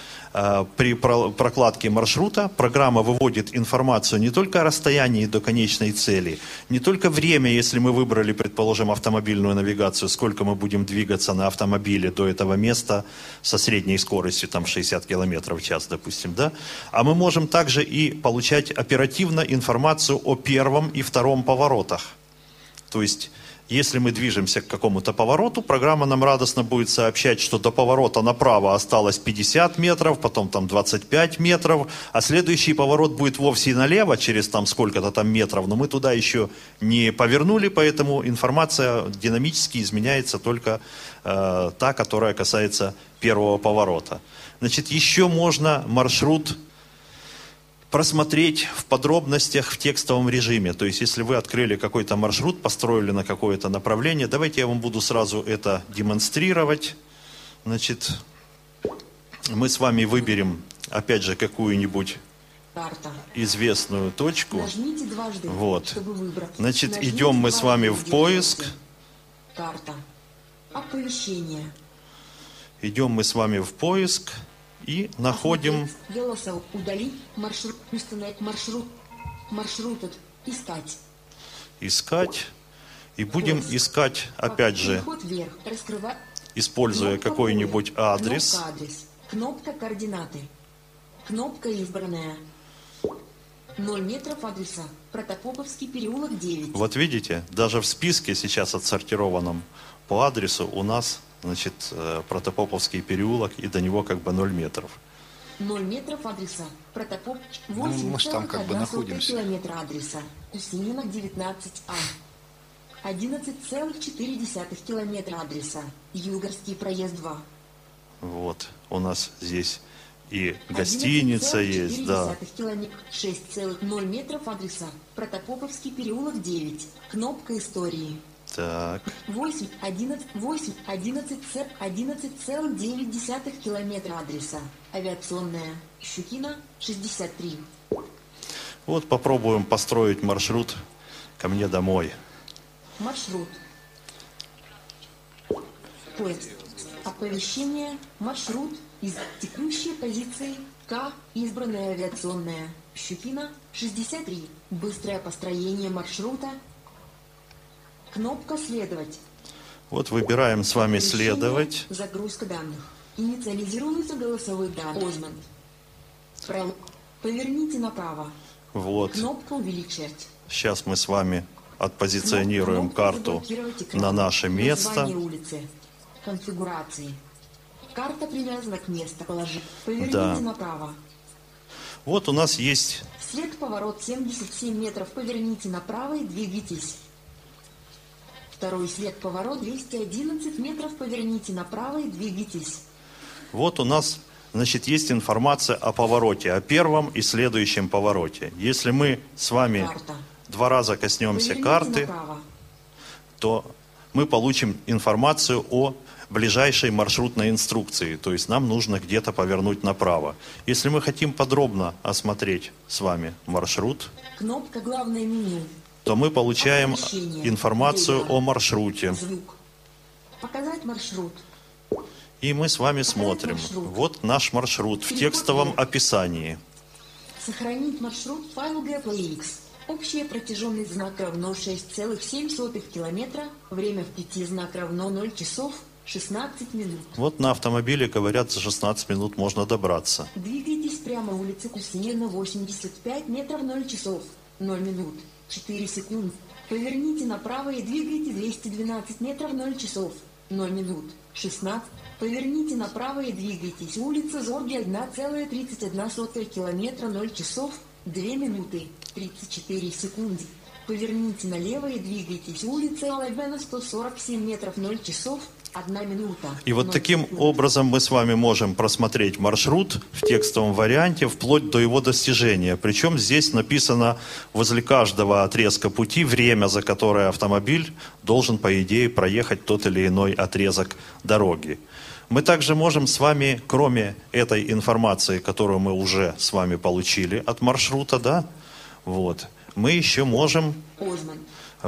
при про- прокладке маршрута программа выводит информацию не только о расстоянии до конечной цели, не только время, если мы выбрали, предположим, автомобильную навигацию, сколько мы будем двигаться на автомобиле до этого места со средней скоростью, там 60 км в час, допустим, да, а мы можем также и получать оперативно информацию о первом и втором поворотах. То есть, если мы движемся к какому-то повороту, программа нам радостно будет сообщать, что до поворота направо осталось 50 метров, потом там 25 метров, а следующий поворот будет вовсе налево, через там сколько-то там метров, но мы туда еще не повернули, поэтому информация динамически изменяется только э, та, которая касается первого поворота. Значит, еще можно маршрут просмотреть в подробностях в текстовом режиме. То есть, если вы открыли какой-то маршрут, построили на какое-то направление, давайте я вам буду сразу это демонстрировать. Значит, мы с вами выберем, опять же, какую-нибудь Карта. известную точку. Нажмите дважды, Вот. чтобы выбрать. Значит, Нажмите идем мы с вами в поиск. Карта. Оповещение. Идем мы с вами в поиск и находим удалить маршрут, установить маршрут, маршрут от- искать. искать. И будем искать, опять же, используя какой-нибудь адрес. Кнопка координаты. Кнопка избранная. 0 метров адреса. Протопоповский переулок 9. Вот видите, даже в списке сейчас отсортированном по адресу у нас, значит, э, Протопоповский переулок, и до него как бы 0 метров. 0 метров адреса. Протопоп Ну, мы ж там как бы 8,1 находимся. километра адреса. Усинина 19А. 11,4 километра адреса. Югорский проезд 2. Вот, у нас здесь и гостиница есть, да. 6,0 метров адреса. Протопоповский переулок 9. Кнопка истории. Так, 8, 11, 8, 11, 11,9 километра адреса. Авиационная. Щукина, 63. вот попробуем построить маршрут ко мне домой. Маршрут. Поезд. Оповещение. Маршрут из текущей позиции К. Избранная авиационная. Щукина. 63. Быстрое построение маршрута. Кнопка «Следовать». Вот выбираем с вами следовать. Загрузка данных. Инициализируются голосовые данные. Озман. Прол- Поверните направо. Вот. Кнопка «Увеличить». Сейчас мы с вами отпозиционируем Кнопка карту на наше место. Улицы. Конфигурации. Карта привязана к местоположению. Поверните Да. направо. Вот у нас есть След поворот 77 метров. Поверните направо и двигайтесь. Второй след поворот 211 метров. Поверните направо и двигайтесь. Вот у нас, значит, есть информация о повороте, о первом и следующем повороте. Если мы с вами Карта. два раза коснемся Поверните карты, направо. то мы получим информацию о ближайшей маршрутной инструкции. То есть нам нужно где-то повернуть направо. Если мы хотим подробно осмотреть с вами маршрут, Кнопка «Главное меню». То мы получаем информацию о маршруте. Показать маршрут. И мы с вами смотрим. маршрут. Вот наш маршрут в текстовом описании. Сохранить маршрут в файл GPX. Общая протяженность знака равно 6,7 километра. Время в пяти знак равно 0 часов 16 минут. Вот на автомобиле, говорят, за 16 минут можно добраться. Двигайтесь прямо улица Кусинина, 85 метров 0 часов 0 минут 4 секунд. Поверните направо и двигайте 212 метров 0 часов 0 минут 16. Поверните направо и двигайтесь. Улица Зорги 1,31 километра 0 часов 2 минуты 34 секунды. Поверните налево и двигайтесь. Улица Алабена 147 метров 0 часов 1 минута. И вот 0 таким секунд. образом мы с вами можем просмотреть маршрут в текстовом варианте вплоть до его достижения. Причем здесь написано возле каждого отрезка пути время, за которое автомобиль должен, по идее, проехать тот или иной отрезок дороги. Мы также можем с вами, кроме этой информации, которую мы уже с вами получили от маршрута, да, вот, мы еще можем Озман.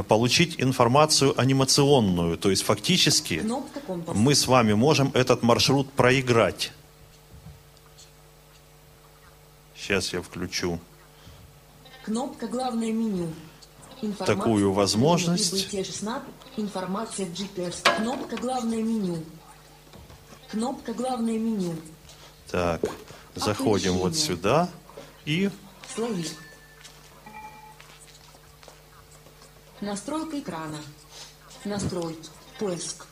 Получить информацию анимационную. То есть фактически компас. мы с вами можем этот маршрут проиграть. Сейчас я включу. Кнопка «Главное меню». Информация Такую возможность. Прибытие 16. Информация в GPS. Кнопка «Главное меню». Кнопка «Главное меню». Так, заходим вот Оповещение. сюда и Слои. Настройка экрана. Настройки. Поиск.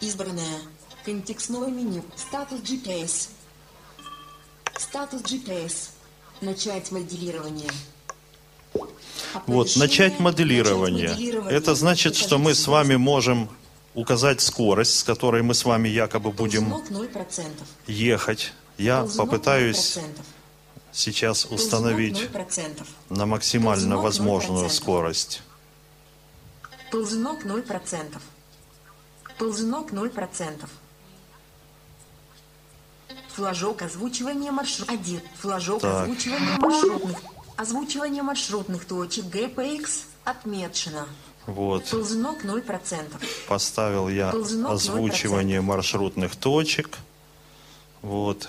Избранное. Контекстное меню. Статус GPS. Статус GPS. Начать моделирование. вот начать моделирование. Начать моделирование. Это значит, что мы с вами можем указать скорость, с которой мы с вами якобы будем Ползунок 0%. ехать. Я Ползунок попытаюсь 0%. сейчас установить 0%. на максимально возможную 0%. скорость. Ползунок 0%. Ползунок 0%. Флажок озвучивания маршрут 1. Флажок Так. озвучивания маршрутных. Озвучивание маршрутных точек GPX отмечено. Вот. Ползунок 0%. Поставил я Ползунок озвучивание маршрутных точек. Вот.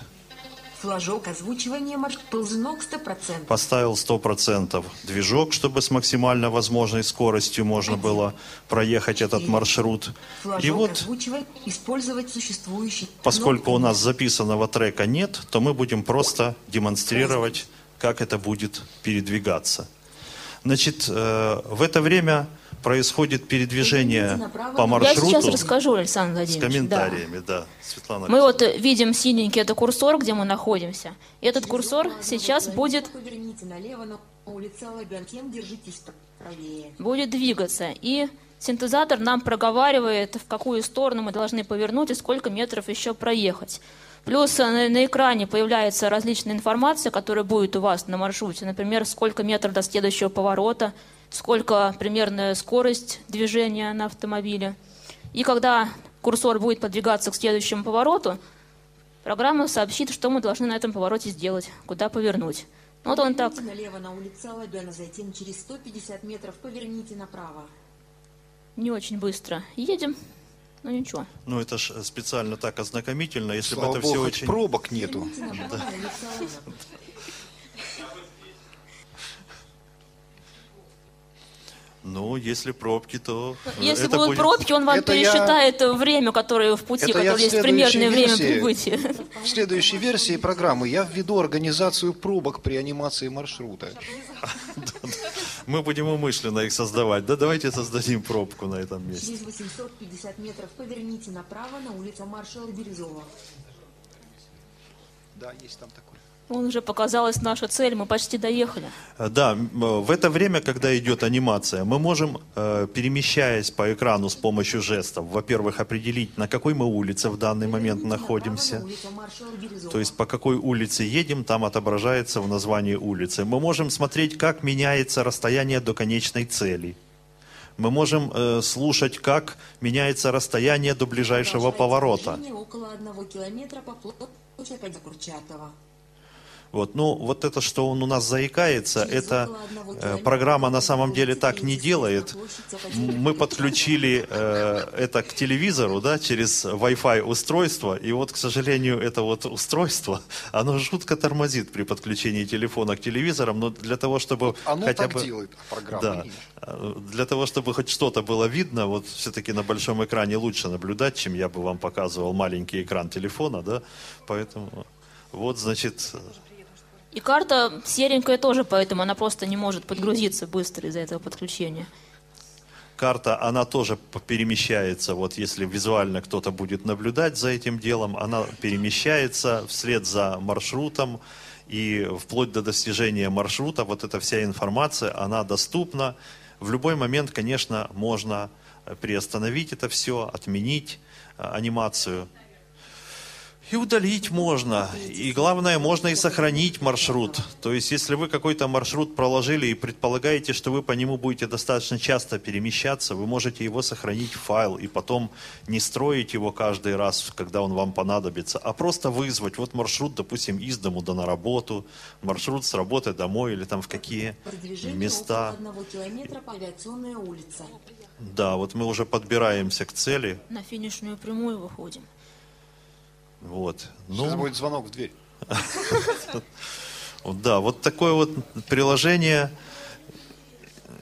Флажок озвучивания. Ползунок 100%. Поставил 100% движок, чтобы с максимально возможной скоростью можно было проехать этот маршрут. Флажок И вот, использовать существующий. поскольку у нас записанного трека нет, то мы будем просто демонстрировать, как это будет передвигаться. Значит, э, в это время происходит передвижение по Я маршруту сейчас расскажу, Александр с Владимирович. да. комментариями. Да, Светлана Мы вот видим синенький, это курсор, где мы находимся. И этот курсор сейчас будет, налево на улице Алабянтем, держитесь правее. будет двигаться. И синтезатор нам проговаривает, в какую сторону мы должны повернуть и сколько метров еще проехать. Плюс э, на, на экране появляется различная информация, которая будет у вас на маршруте. Например, сколько метров до следующего поворота, сколько примерная скорость движения на автомобиле. И когда курсор будет подвигаться к следующему повороту, программа сообщит, что мы должны на этом повороте сделать, куда повернуть. Вот он так Поверните налево на улице Алабяна, затем через 150 метров поверните направо. не очень быстро едем. Ну ничего. Ну, это ж специально так ознакомительно, если Слава бы это богу, все очень... пробок нету. Ну, если пробки, то... э, [laughs] Если это будут будет- пробки, он вам Это я- пересчитает время, которое в пути, Это которое есть примерное время версии- прибытия. В следующей версии программы я введу организацию пробок при анимации маршрута. Мы будем умышленно их создавать. Да давайте создадим пробку на этом месте. Через 850 метров поверните направо на улицу маршала Бирюзова. Да, есть там такой. Он уже показалась наша цель, мы почти доехали. Э, Да, э, в это время, когда идет анимация, мы можем, э, перемещаясь по экрану с помощью жестов, во-первых, определить, на какой мы улице в данный момент находимся. То есть по какой улице едем, там отображается в названии улицы. Мы можем смотреть, как меняется расстояние до конечной цели. Мы можем э, слушать, как меняется расстояние до ближайшего поворота. около одного километра по площади Курчатова. Вот, ну, вот это, что он у нас заикается, Через это э, программа на самом деле так не делает. Академии. Мы подключили э, это к телевизору, да, через Wi-Fi устройство, и вот, к сожалению, это вот устройство, [laughs] оно жутко тормозит при подключении телефона к телевизорам, но для того, чтобы Оно хотя так бы... делает, а программа Да. нет. Э, Для того, чтобы хоть что-то было видно, вот все-таки на большом экране лучше наблюдать, чем я бы вам показывал маленький экран телефона, да, поэтому вот, значит, И карта серенькая тоже, поэтому она просто не может подгрузиться быстро из-за этого подключения. карта, она тоже перемещается, вот если визуально кто-то будет наблюдать за этим делом, она перемещается вслед за маршрутом, и вплоть до достижения маршрута вот эта вся информация, она доступна. В любой момент, конечно, можно приостановить это все, отменить э, анимацию. И удалить можно. И главное, можно и сохранить маршрут. То есть, если вы какой-то маршрут проложили и предполагаете, что вы по нему будете достаточно часто перемещаться, вы можете его сохранить в файл и потом не строить его каждый раз, когда он вам понадобится, а просто вызвать. Вот маршрут, допустим, из дому да на работу, маршрут с работы домой или там в какие Продвижение места. около одного километра по авиационной улице. Да, вот мы уже подбираемся к цели. На финишную прямую выходим. Вот. Сейчас Ну, будет звонок в дверь. [laughs] Да, вот такое вот приложение.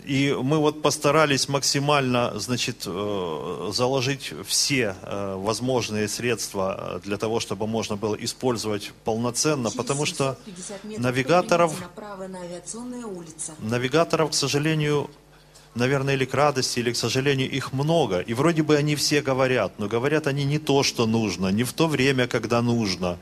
И мы вот постарались максимально, значит, э, заложить все э, возможные средства для того, чтобы можно было использовать полноценно, потому что 750 метров навигаторов, на навигаторов, к сожалению, наверное, или к радости, или к сожалению, их много. И вроде бы они все говорят, но говорят они не то, что нужно, не в то время, когда нужно.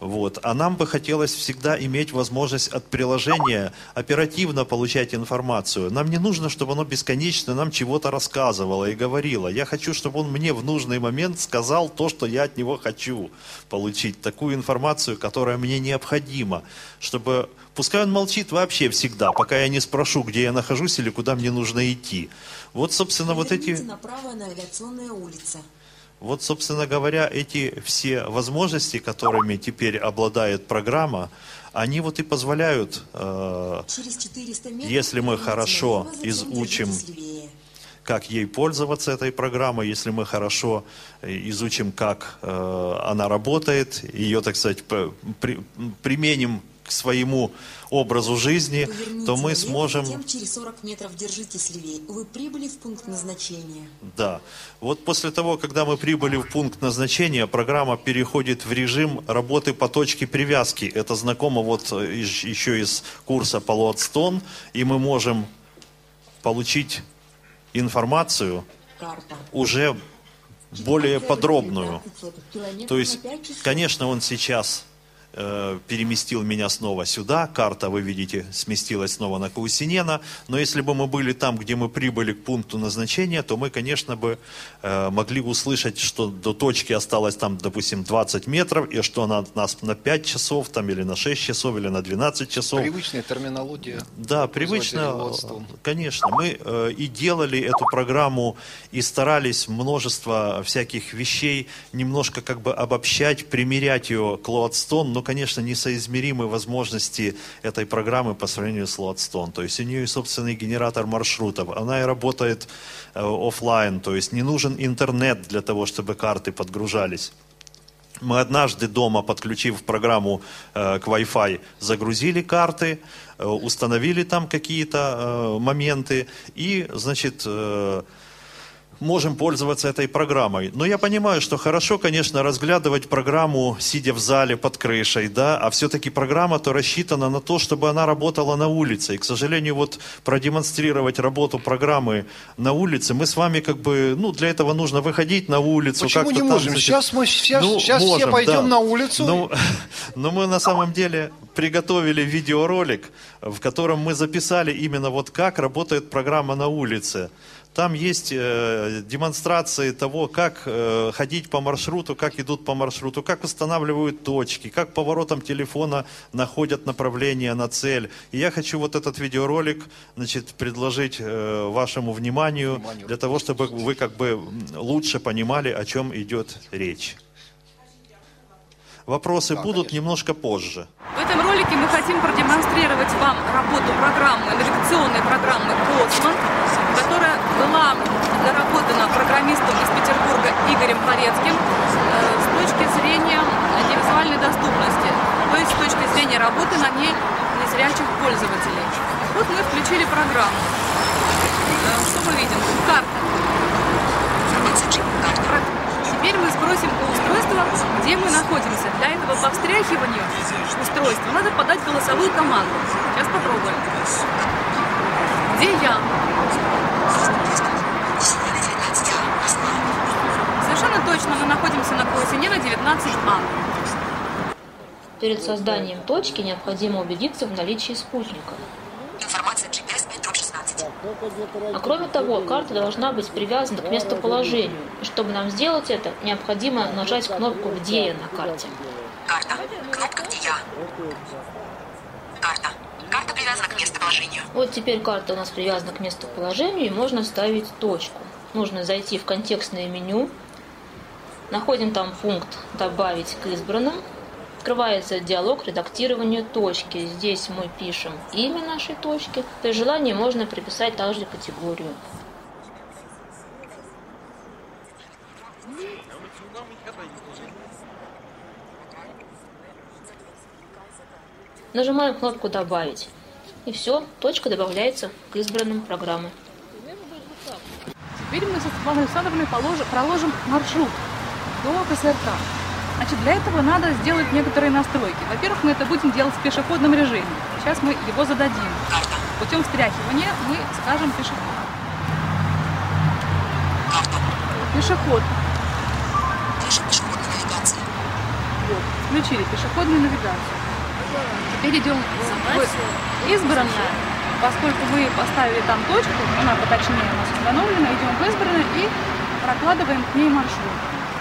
Вот. А нам бы хотелось всегда иметь возможность от приложения оперативно получать информацию. Нам не нужно, чтобы оно бесконечно нам чего-то рассказывало и говорило. Я хочу, чтобы он мне в нужный момент сказал то, что я от него хочу получить. Такую информацию, которая мне необходима. Чтобы Пускай он молчит вообще всегда, пока я не спрошу, где я нахожусь или куда мне нужно идти. Вот, собственно, вот эти, направо на авиационная улица. вот, собственно говоря, эти все возможности, которыми теперь обладает программа, они вот и позволяют, э, Через 400 метров Если мы хорошо изучим как ей пользоваться этой программой, если мы хорошо э, изучим, как э, она работает, ее, так сказать, при- применим к своему образу жизни, Поверните то мы налево, сможем... Затем через 40 метров держитесь левее. Вы прибыли в пункт назначения. Да. Вот после того, когда мы прибыли в пункт назначения, программа переходит в режим работы по точке привязки. Это знакомо вот э, еще из курса Palo Stone, и мы можем получить информацию Карта. уже более подробную. 15 километров То есть, на 5 часов. конечно, он сейчас э, переместил меня снова сюда, карта, вы видите, сместилась снова на Каусинена, но если бы мы были там, где мы прибыли к пункту назначения, то мы, конечно, бы э, могли услышать, что до точки осталось там, допустим, 20 метров, и что она от нас на 5 часов, там, или на 6 часов, или на 12 часов. Привычная терминология. Да, привычно, Lodestone. конечно. Мы э, и делали эту программу, и старались множество всяких вещей немножко как бы обобщать, примерять ее к Lodestone, но, конечно, несоизмеримы возможности этой программы по сравнению с Loadstone. То есть у нее собственный генератор маршрутов, она и работает э, офлайн, то есть не нужен интернет для того, чтобы карты подгружались. Мы однажды дома, подключив программу э, к Wi-Fi, загрузили карты, э, установили там какие-то э, моменты и, значит, э, можем пользоваться этой программой. Но я понимаю, что хорошо, конечно, разглядывать программу, сидя в зале под крышей, да, а все-таки программа-то рассчитана на то, чтобы она работала на улице. И, к сожалению, вот продемонстрировать работу программы на улице, мы с вами как бы, ну, для этого нужно выходить на улицу. Почему не там, можем? значит, сейчас мы сейчас, ну, сейчас можем, все пойдем да. на улицу. Ну, [laughs] но мы на самом деле приготовили видеоролик, в котором мы записали именно вот как работает программа на улице. Там есть э, демонстрации того, как э, ходить по маршруту, как идут по маршруту, как устанавливают точки, как поворотом телефона находят направление на цель. И я хочу вот этот видеоролик значит, предложить э, вашему вниманию для того, чтобы вы как бы лучше понимали, о чем идет речь. Вопросы будут немножко позже. В этом ролике мы хотим продемонстрировать вам работу программы, навигационной программы «Космос», была доработана программистом из Петербурга Игорем Порецким э, с точки зрения невизуальной доступности, то есть с точки зрения работы на ней незрячих пользователей. Вот мы включили программу. Э, Что мы видим? Карта. Теперь мы спросим у устройства, где мы находимся. Для этого по встряхиванию устройства надо подать голосовую команду. Сейчас попробуем. Где я? Совершенно точно мы находимся на Колосинена 19А. Перед созданием точки необходимо убедиться в наличии спутника. Информация GPS 5.16. А кроме того, карта должна быть привязана к местоположению. И чтобы нам сделать это, необходимо нажать кнопку «Где я» на карте. Карта. Кнопка «Где я?». Карта. Карта привязана к местоположению. Вот теперь карта у нас привязана к местоположению, и можно вставить точку. Нужно зайти в контекстное меню, находим там пункт «Добавить к избранным», Открывается диалог редактирования точки. Здесь мы пишем имя нашей точки. При желании можно приписать также категорию. Нажимаем кнопку «Добавить». И все, точка добавляется к избранным программы. Теперь мы со Светланой Александровной положим, проложим маршрут до КСРК. Значит, для этого надо сделать некоторые настройки. Во-первых, мы это будем делать в пешеходном режиме. Сейчас мы его зададим. Путем встряхивания мы скажем пешеход. Пешеход. Пешеходная навигация. Вот. Включили пешеходную навигацию. Теперь идем в избранное. Поскольку мы поставили там точку, она поточнее у нас установлена, идем в избранное и прокладываем к ней маршрут.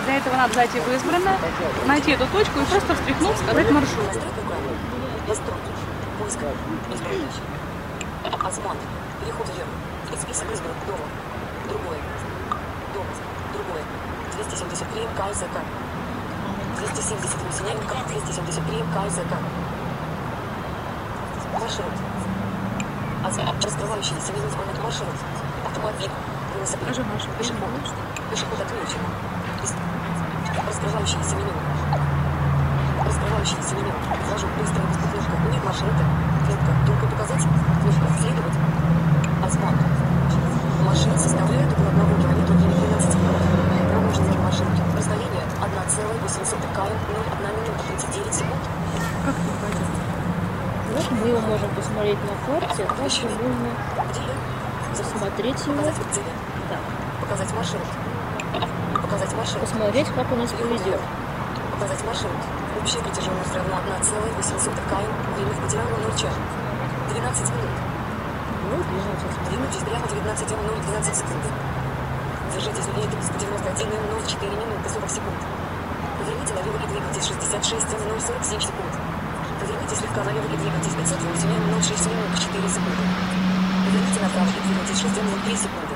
Для этого надо зайти в избранное, найти эту точку и просто встряхнуть, сказать маршрут. Другое. Другое. 273 КЗК. 278 Ненко. 273 КЗК. Маршрут. Осмотр. Раскрывающийся меню избранных маршрут. Автомобиль. Велосипед. Пешеход. Пешеход отключен. Раскрывающееся меню. Раскрывающееся меню. Вхожу. Быстрая кнопка. Нет маршрута. Кнопка. Только показать. Кнопка. Следовать. Осмотр. Маршрут составляет около 1 километра 12 минут. Проложенный маршрут. Расстояние 1,800 км 01 минута 39 секунд. Как это пойдет? Вот мы его можем посмотреть на карте, а также можно посмотреть его. Да. Показать маршрут. Показать маршрут. Посмотреть, как у нас поведет. Показать маршрут. Общая протяженность равна 1,800 км. Время в равно 0 час. 12 минут. Ну, 12 Двинутесь прямо 19 минут 12 секунд. Держитесь левее 391 0 4 минуты 40 секунд. Поверните налево и двигайтесь 66 0 47 секунд. Поверните слегка налево и двигайтесь 508 0 6 минут 4 секунды. Поверните направо и двигайтесь 6 0 3 секунды.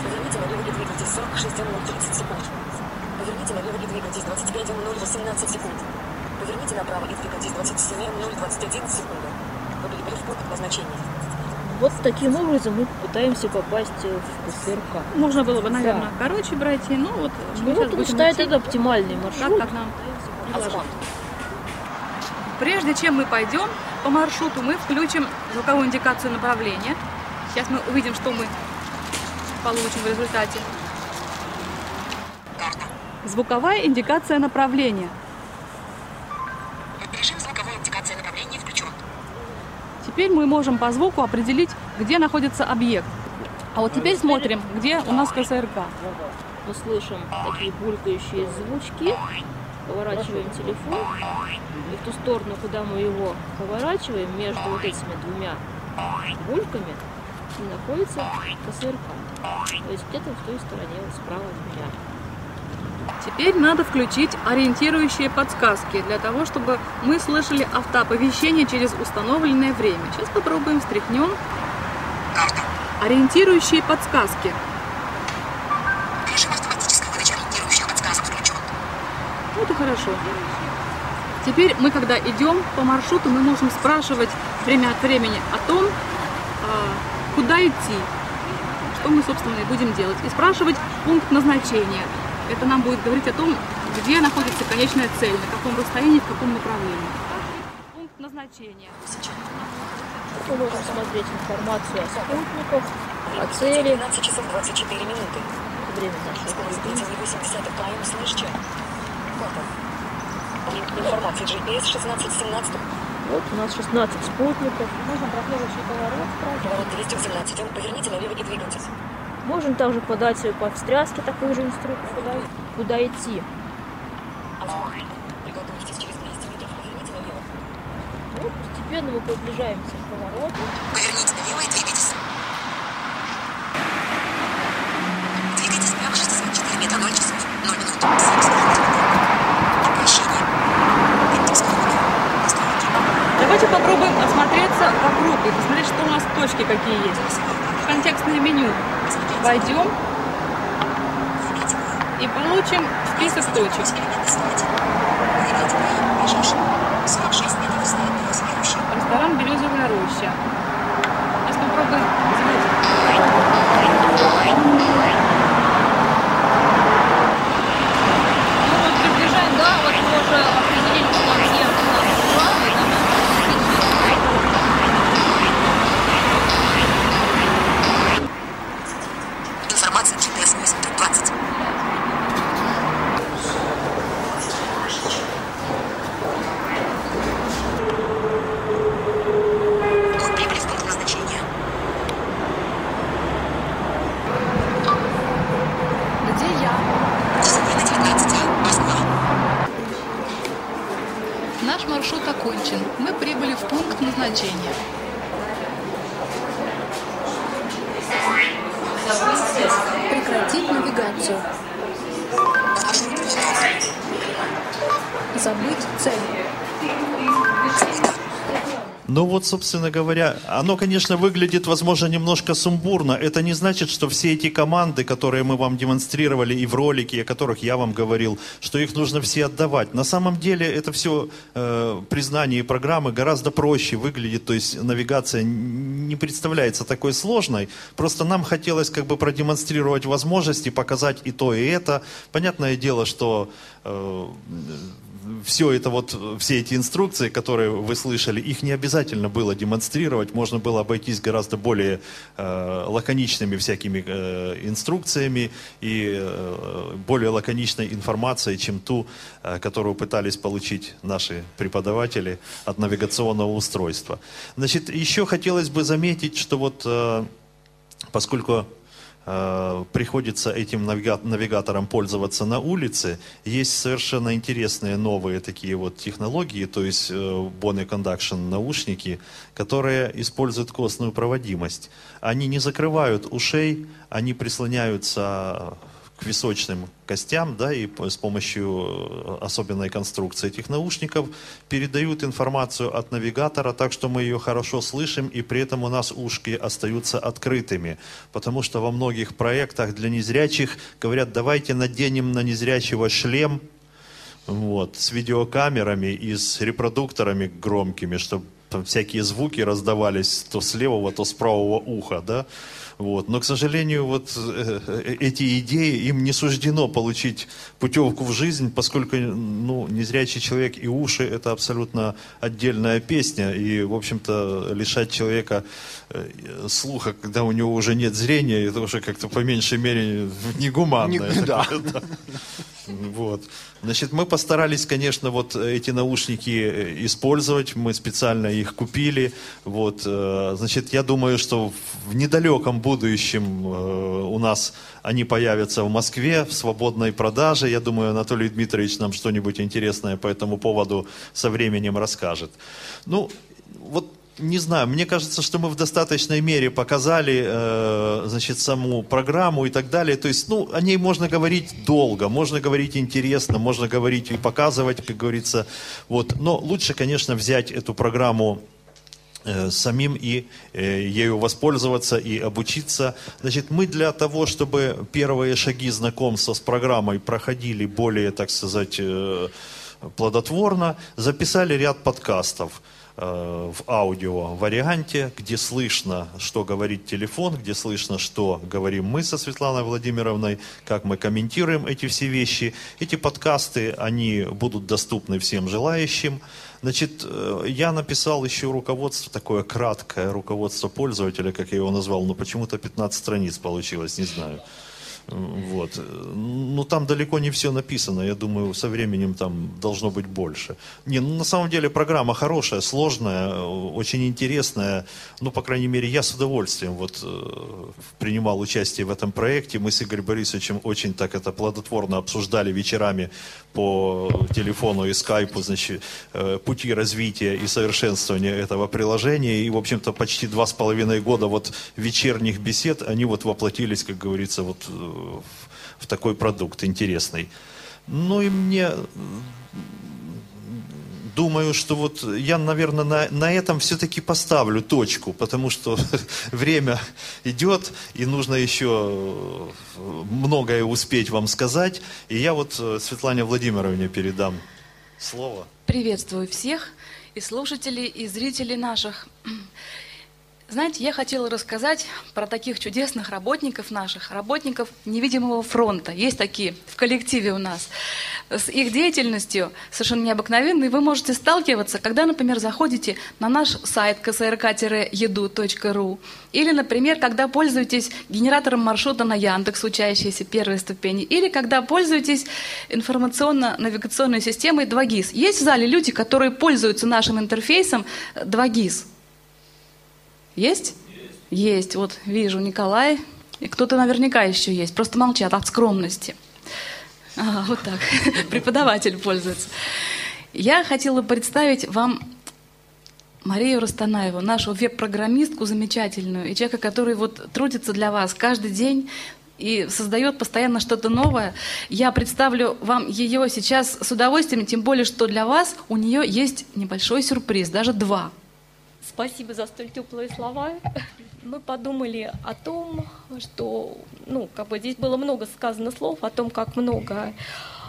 Поверните налево и двигайтесь 46 0 30 секунд. Поверните налево и двигайтесь 25 0 18 секунд. Поверните направо и двигайтесь 27 021 секунду. Вы прибыли в пункт назначения. Вот таким образом мы пытаемся попасть в КСРК. Можно было бы, наверное, Да. короче пройти, но вот мы Ну, сейчас вот он будем считает идти это оптимальный так, маршрут. как нам. Прежде чем мы пойдем по маршруту, мы включим звуковую индикацию направления. Сейчас мы увидим, что мы получим в результате. Звуковая индикация направления. Режим звуковой индикации направления включен. Теперь мы можем по звуку определить, где находится объект. А вот теперь смотрим, где у нас КСРК. Мы слышим такие булькающие звучки, поворачиваем телефон, и в ту сторону, куда мы его поворачиваем, между вот этими двумя бульками, и находится КСРК. То есть где-то в той стороне, вот справа от меня. Теперь надо включить ориентирующие подсказки для того, чтобы мы слышали автооповещение через установленное время. Сейчас попробуем, встряхнем. Ориентирующие подсказки. Вот и хорошо. Теперь мы, когда идем по маршруту, мы можем спрашивать время от времени о том, а, куда идти, что мы, собственно, и будем делать. И спрашивать пункт назначения. Это нам будет говорить о том, где находится конечная цель, на каком расстоянии, в каком направлении. Пункт назначения. Мы можем смотреть информацию о спутниках, о цели, 12 часов 24 минуты. время нашего Скорость движения. 3,8 км. Информация GPS 1617. Вот у нас 16 спутников. Можем про следующий поворот Поворот 218. Поверните налево и двигайтесь. Можем также подать по встряске такую же инструкцию, куда, куда идти. Приготовьтесь через 200 метров. Поверните налево. Вот постепенно мы приближаемся к повороту. Поверните налево и двигайтесь. Двигайтесь прямо 64 метра 0 часов 0 минут 7 секунд. Прощение. Индекс колонии. Настройки. Давайте попробуем осмотреться вокруг и посмотреть, что у нас точки какие есть. Контекстное меню. Войдем и получим список точек. Ближайший. 46 метров стоит березовая роща. Ресторан «Березовая роща». Собственно говоря, оно, конечно, выглядит, возможно, немножко сумбурно. Это не значит, что все эти команды, которые мы вам демонстрировали и в ролике, о которых я вам говорил, что их нужно все отдавать. На самом деле это все э, признание и программы гораздо проще выглядит, то есть навигация не представляется такой сложной. Просто нам хотелось как бы продемонстрировать возможности, показать и то, и это. Понятное дело, что э, все это вот, все эти инструкции, которые вы слышали, их не обязательно было демонстрировать, можно было обойтись гораздо более э, лаконичными всякими э, инструкциями и э, более лаконичной информацией, чем ту, э, которую пытались получить наши преподаватели от навигационного устройства. Значит, еще хотелось бы заметить, что вот э, поскольку приходится этим навига- навигатором пользоваться на улице. Есть совершенно интересные новые такие вот технологии, то есть э, Bone Conduction наушники, которые используют костную проводимость. Они не закрывают ушей, они прислоняются височным костям, да, и с помощью э, особенной конструкции этих наушников передают информацию от навигатора, так что мы ее хорошо слышим, и при этом у нас ушки остаются открытыми. Потому что во многих проектах для незрячих говорят, давайте наденем на незрячего шлем, вот, с видеокамерами и с репродукторами громкими, чтобы там всякие звуки раздавались то с левого, то с правого уха, да, вот. Но, к сожалению, вот э, э, эти идеи, им не суждено получить путевку в жизнь, поскольку ну, незрячий человек и уши – это абсолютно отдельная песня. И, в общем-то, лишать человека э, слуха, когда у него уже нет зрения, это уже как-то по меньшей мере негуманно. Не, да. Вот. Значит, мы постарались, конечно, вот эти наушники использовать, мы специально их купили. Вот. Значит, я думаю, что в недалеком будущем э, у нас они появятся в Москве в свободной продаже. Я думаю, Анатолий Дмитриевич нам что-нибудь интересное по этому поводу со временем расскажет. Ну, вот не знаю, мне кажется, что мы в достаточной мере показали, э, значит, саму программу и так далее. То есть, ну, о ней можно говорить долго, можно говорить интересно, можно говорить и показывать, как говорится. Вот. Но лучше, конечно, взять эту программу самим и э, ею воспользоваться и обучиться. Значит, мы для того, чтобы первые шаги знакомства с программой проходили более, так сказать, э, плодотворно, записали ряд подкастов в аудио варианте, где слышно, что говорит телефон, где слышно, что говорим мы со Светланой Владимировной, как мы комментируем эти все вещи. Эти подкасты, они будут доступны всем желающим. Значит, э, я написал еще руководство, такое краткое руководство пользователя, как я его назвал, но почему-то 15 страниц получилось, не знаю. Вот. Ну, там далеко не все написано. Я думаю, со временем там должно быть больше. Не, ну, на самом деле программа хорошая, сложная, очень интересная. Ну, по крайней мере, я с удовольствием вот э, принимал участие в этом проекте. Мы с Игорем Борисовичем очень так это плодотворно обсуждали вечерами по телефону и скайпу, значит, э, пути развития и совершенствования этого приложения. И, в общем-то, почти два с половиной года вот вечерних бесед, они вот воплотились, как говорится, вот э, в такой продукт интересный. Ну и мне думаю, что вот я, наверное, на, на этом все-таки поставлю точку, потому что [laughs] время идет, и нужно еще многое успеть вам сказать. И я вот э, Светлане Владимировне передам слово. Приветствую всех и слушателей, и зрителей наших. Знаете, я хотела рассказать про таких чудесных работников наших, работников невидимого фронта. Есть такие в коллективе у нас. С их деятельностью совершенно необыкновенной вы можете сталкиваться, когда, например, заходите на наш сайт ksrk-edu.ru или, например, когда пользуетесь генератором маршрута на Яндекс, учащиеся первой ступени, или когда пользуетесь информационно-навигационной системой 2GIS. Есть в зале люди, которые пользуются нашим интерфейсом 2GIS? Есть? Есть. Есть. Вот вижу Николай. И кто-то наверняка еще есть. Просто молчат от скромности. А, вот так. [laughs] Преподаватель пользуется. Я хотела представить вам Марию Растанаеву, нашу веб-программистку замечательную, и человека, который вот трудится для вас каждый день и создает постоянно что-то новое. Я представлю вам ее сейчас с удовольствием, тем более, что для вас у нее есть небольшой сюрприз, даже два – Спасибо за столь теплые слова. Мы подумали о том, что, ну, как бы здесь было много сказано слов о том, как много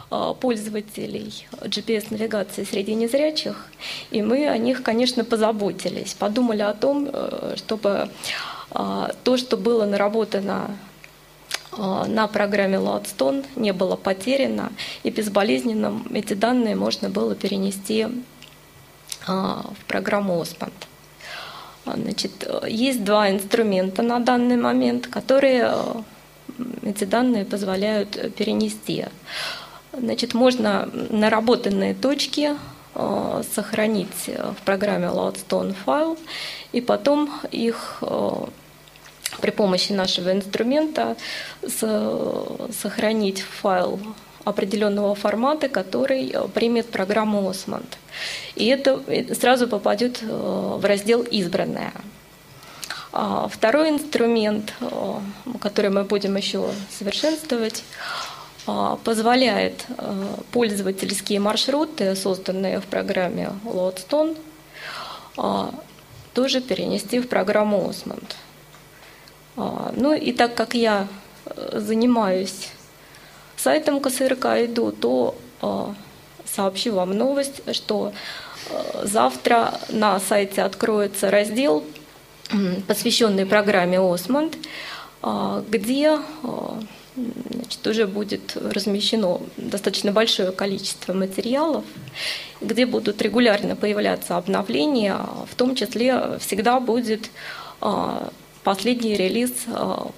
а, пользователей GPS-навигации среди незрячих, и мы о них, конечно, позаботились. Подумали о том, э, чтобы а, то, что было наработано а, на программе Loadstone, не было потеряно, и безболезненно эти данные можно было перенести в программу OSPANT. Значит, есть два инструмента на данный момент, которые э, эти данные позволяют перенести. Значит, можно наработанные точки э, сохранить в программе Loadstone файл и потом их э, при помощи нашего инструмента сохранить файл определенного формата, который э, примет программу Osmond. И это э, сразу попадет э, в раздел «Избранное». А второй инструмент, который мы будем еще совершенствовать, позволяет пользовательские маршруты, созданные в программе Loadstone, тоже перенести в программу Osmond. Ну и так как я занимаюсь сайтом КСРК иду, то а, сообщу вам новость, что э, завтра на сайте откроется раздел, посвященный программе «Осмонд», э, где значит, уже будет размещено достаточно большое количество материалов, где будут регулярно появляться обновления, в том числе всегда будет последний релиз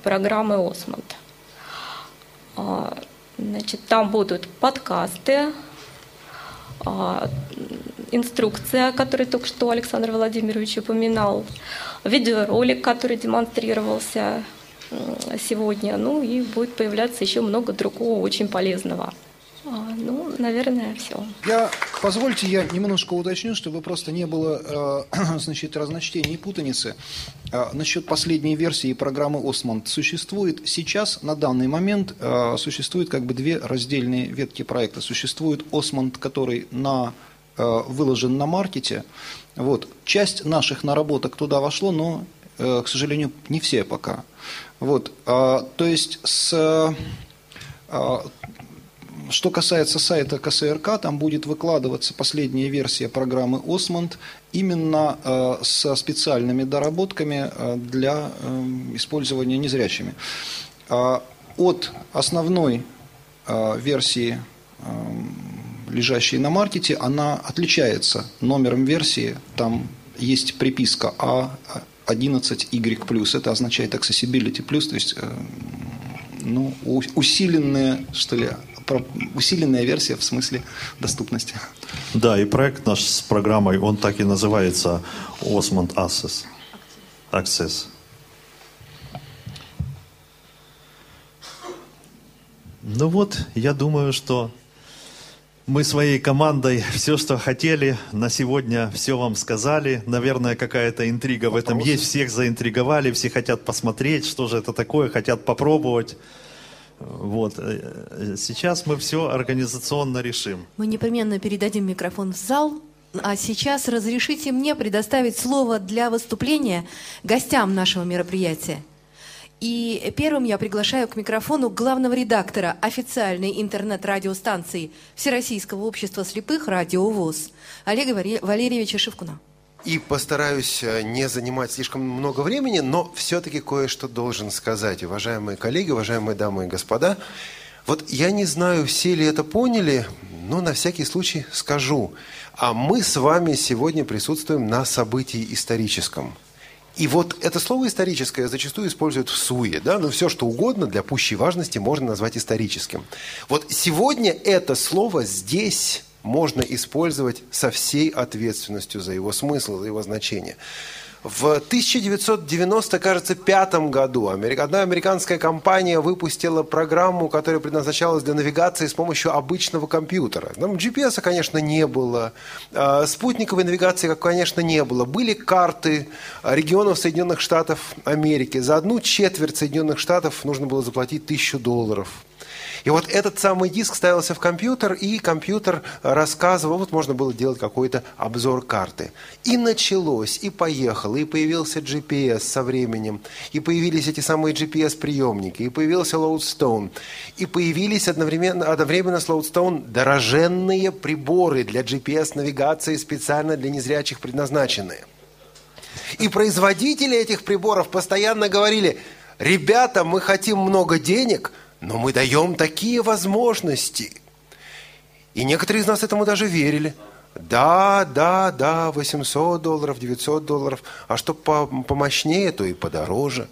программы «Осмонд». Значит, там будут подкасты, а, инструкция, которую только что Александр Владимирович упоминал, видеоролик, который демонстрировался сегодня, ну и будет появляться еще много другого очень полезного. А, ну, наверное, все. Я, позвольте, я немножко уточню, чтобы просто не было, э, [clears throat] значит, разночтений и путаницы. Э, насчет последней версии программы Осмонд. Существует сейчас, на данный момент, э, существует как бы две раздельные ветки проекта. Существует Осмонд, который на, э, выложен на маркете. Вот. Часть наших наработок туда вошло, но, э, к сожалению, не все пока. Вот. Э, то есть с... Что касается сайта КСРК, там будет выкладываться последняя версия программы «Осмонд» именно э, со специальными доработками э, для э, использования незрячими. Э, от основной версии, лежащей на маркете, она отличается номером версии. Там есть приписка А11Y+. Это означает Accessibility+, то есть ну, усиленная, что ли, усиленная версия в смысле доступности. Да, и проект наш с программой, он так и называется Osmond Access. Access. Ну вот, я думаю, что мы своей командой [laughs] все, что хотели, на сегодня все вам сказали. Наверное, какая-то интрига в этом есть. Всех заинтриговали, все хотят посмотреть, что же это такое, хотят попробовать. Вот. Э, сейчас мы все организационно решим. Мы непременно передадим микрофон в зал. А сейчас разрешите мне предоставить слово для выступления гостям нашего мероприятия. И первым я приглашаю к микрофону главного редактора официальной интернет-радиостанции Всероссийского общества слепых «Радио ВОЗ» Олега Валерьевича Шевкуна и постараюсь э, не занимать слишком много времени, но все-таки кое-что должен сказать. Уважаемые коллеги, уважаемые дамы и господа, вот я не знаю, все ли это поняли, но на всякий случай скажу. А мы с вами сегодня присутствуем на событии историческом. И вот это слово «историческое» зачастую используют в суе. Да? Но все, что угодно для пущей важности можно назвать историческим. Вот сегодня это слово здесь можно использовать со всей ответственностью за его смысл, за его значение. В 1990, кажется, пятом году одна американская компания выпустила программу, которая предназначалась для навигации с помощью обычного компьютера. Там GPS, конечно, не было, а, спутниковой навигации, конечно, не было. Были карты регионов Соединенных Штатов Америки. За одну четверть Соединенных Штатов нужно было заплатить тысячу долларов. И вот этот самый диск ставился в компьютер, и компьютер рассказывал, вот можно было делать какой-то обзор карты. И началось, и поехало, и появился GPS со временем, и появились эти самые GPS-приемники, и появился Loadstone, и появились одновременно, одновременно с Loadstone дороженные приборы для GPS-навигации, специально для незрячих предназначенные. И производители этих приборов постоянно говорили, ребята, мы хотим много денег – но мы даем такие возможности. И некоторые из нас этому даже верили. Да, да, да, 800 долларов, 900 долларов. А что по помощнее, то и подороже.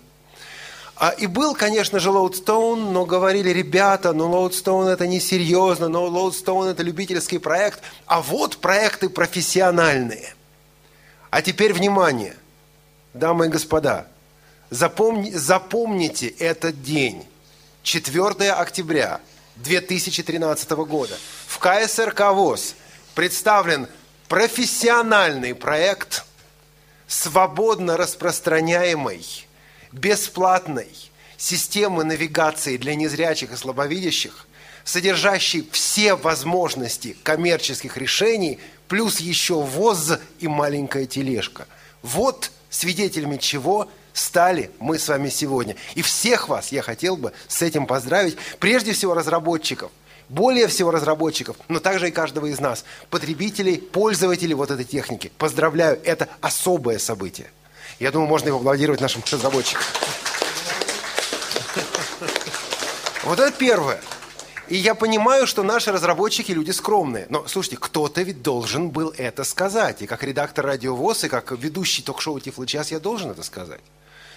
А, и был, конечно же, Loadstone, но говорили, ребята, ну Loadstone это несерьезно, но Loadstone это любительский проект, а вот проекты профессиональные. А теперь внимание, дамы и господа, запомни, запомните этот день. 4 октября 2013 года в КСРК ВОЗ представлен профессиональный проект свободно распространяемой, бесплатной системы навигации для незрячих и слабовидящих, содержащий все возможности коммерческих решений, плюс еще ВОЗ и маленькая тележка. Вот свидетелями чего – стали мы с вами сегодня. И всех вас я хотел бы с этим поздравить. Прежде всего разработчиков. более всего разработчиков, но также и каждого из нас, потребителей, пользователей вот этой техники. Поздравляю, это особое событие. Я думаю, можно его аплодировать нашим [laughs] разработчикам. Вот это первое. И я понимаю, что наши разработчики люди скромные. Но, слушайте, кто-то ведь должен был это сказать. И как редактор радиовоз, и как ведущий ток-шоу «Тифло час» я должен это сказать.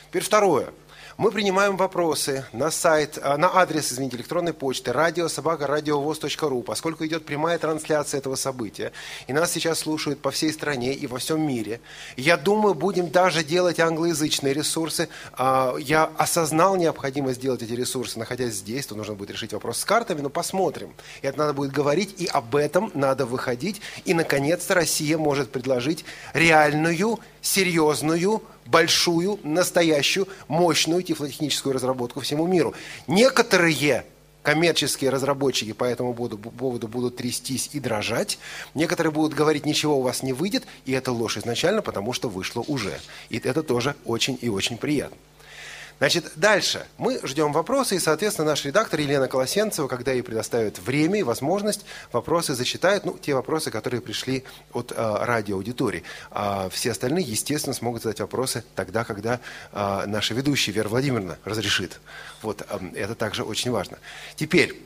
Теперь второе. Мы принимаем вопросы на сайт, а, на адрес, извините, электронной почты радиособака.радиовоз.ру, поскольку идет прямая трансляция этого события, и нас сейчас слушают по всей стране и во всем мире. Я думаю, будем даже делать англоязычные ресурсы. А, я осознал необходимость делать эти ресурсы, находясь здесь, то нужно будет решить вопрос с картами, но посмотрим. И это надо будет говорить, и об этом надо выходить. И, наконец-то, Россия может предложить реальную, серьезную, большую, настоящую, мощную тифлотехническую разработку всему миру. Некоторые коммерческие разработчики по этому поводу будут трястись и дрожать. Некоторые будут говорить, ничего у вас не выйдет, и это ложь изначально, потому что вышло уже. И это тоже очень и очень приятно. Значит, дальше. Мы ждем вопросы, и, соответственно, наш редактор Елена Колосенцева, когда ей предоставят время и возможность, вопросы зачитает, ну, те вопросы, которые пришли от э, радиоаудитории. А все остальные, естественно, смогут задать вопросы тогда, когда э, наша ведущая Вера Владимировна разрешит. Вот, э, это также очень важно. Теперь,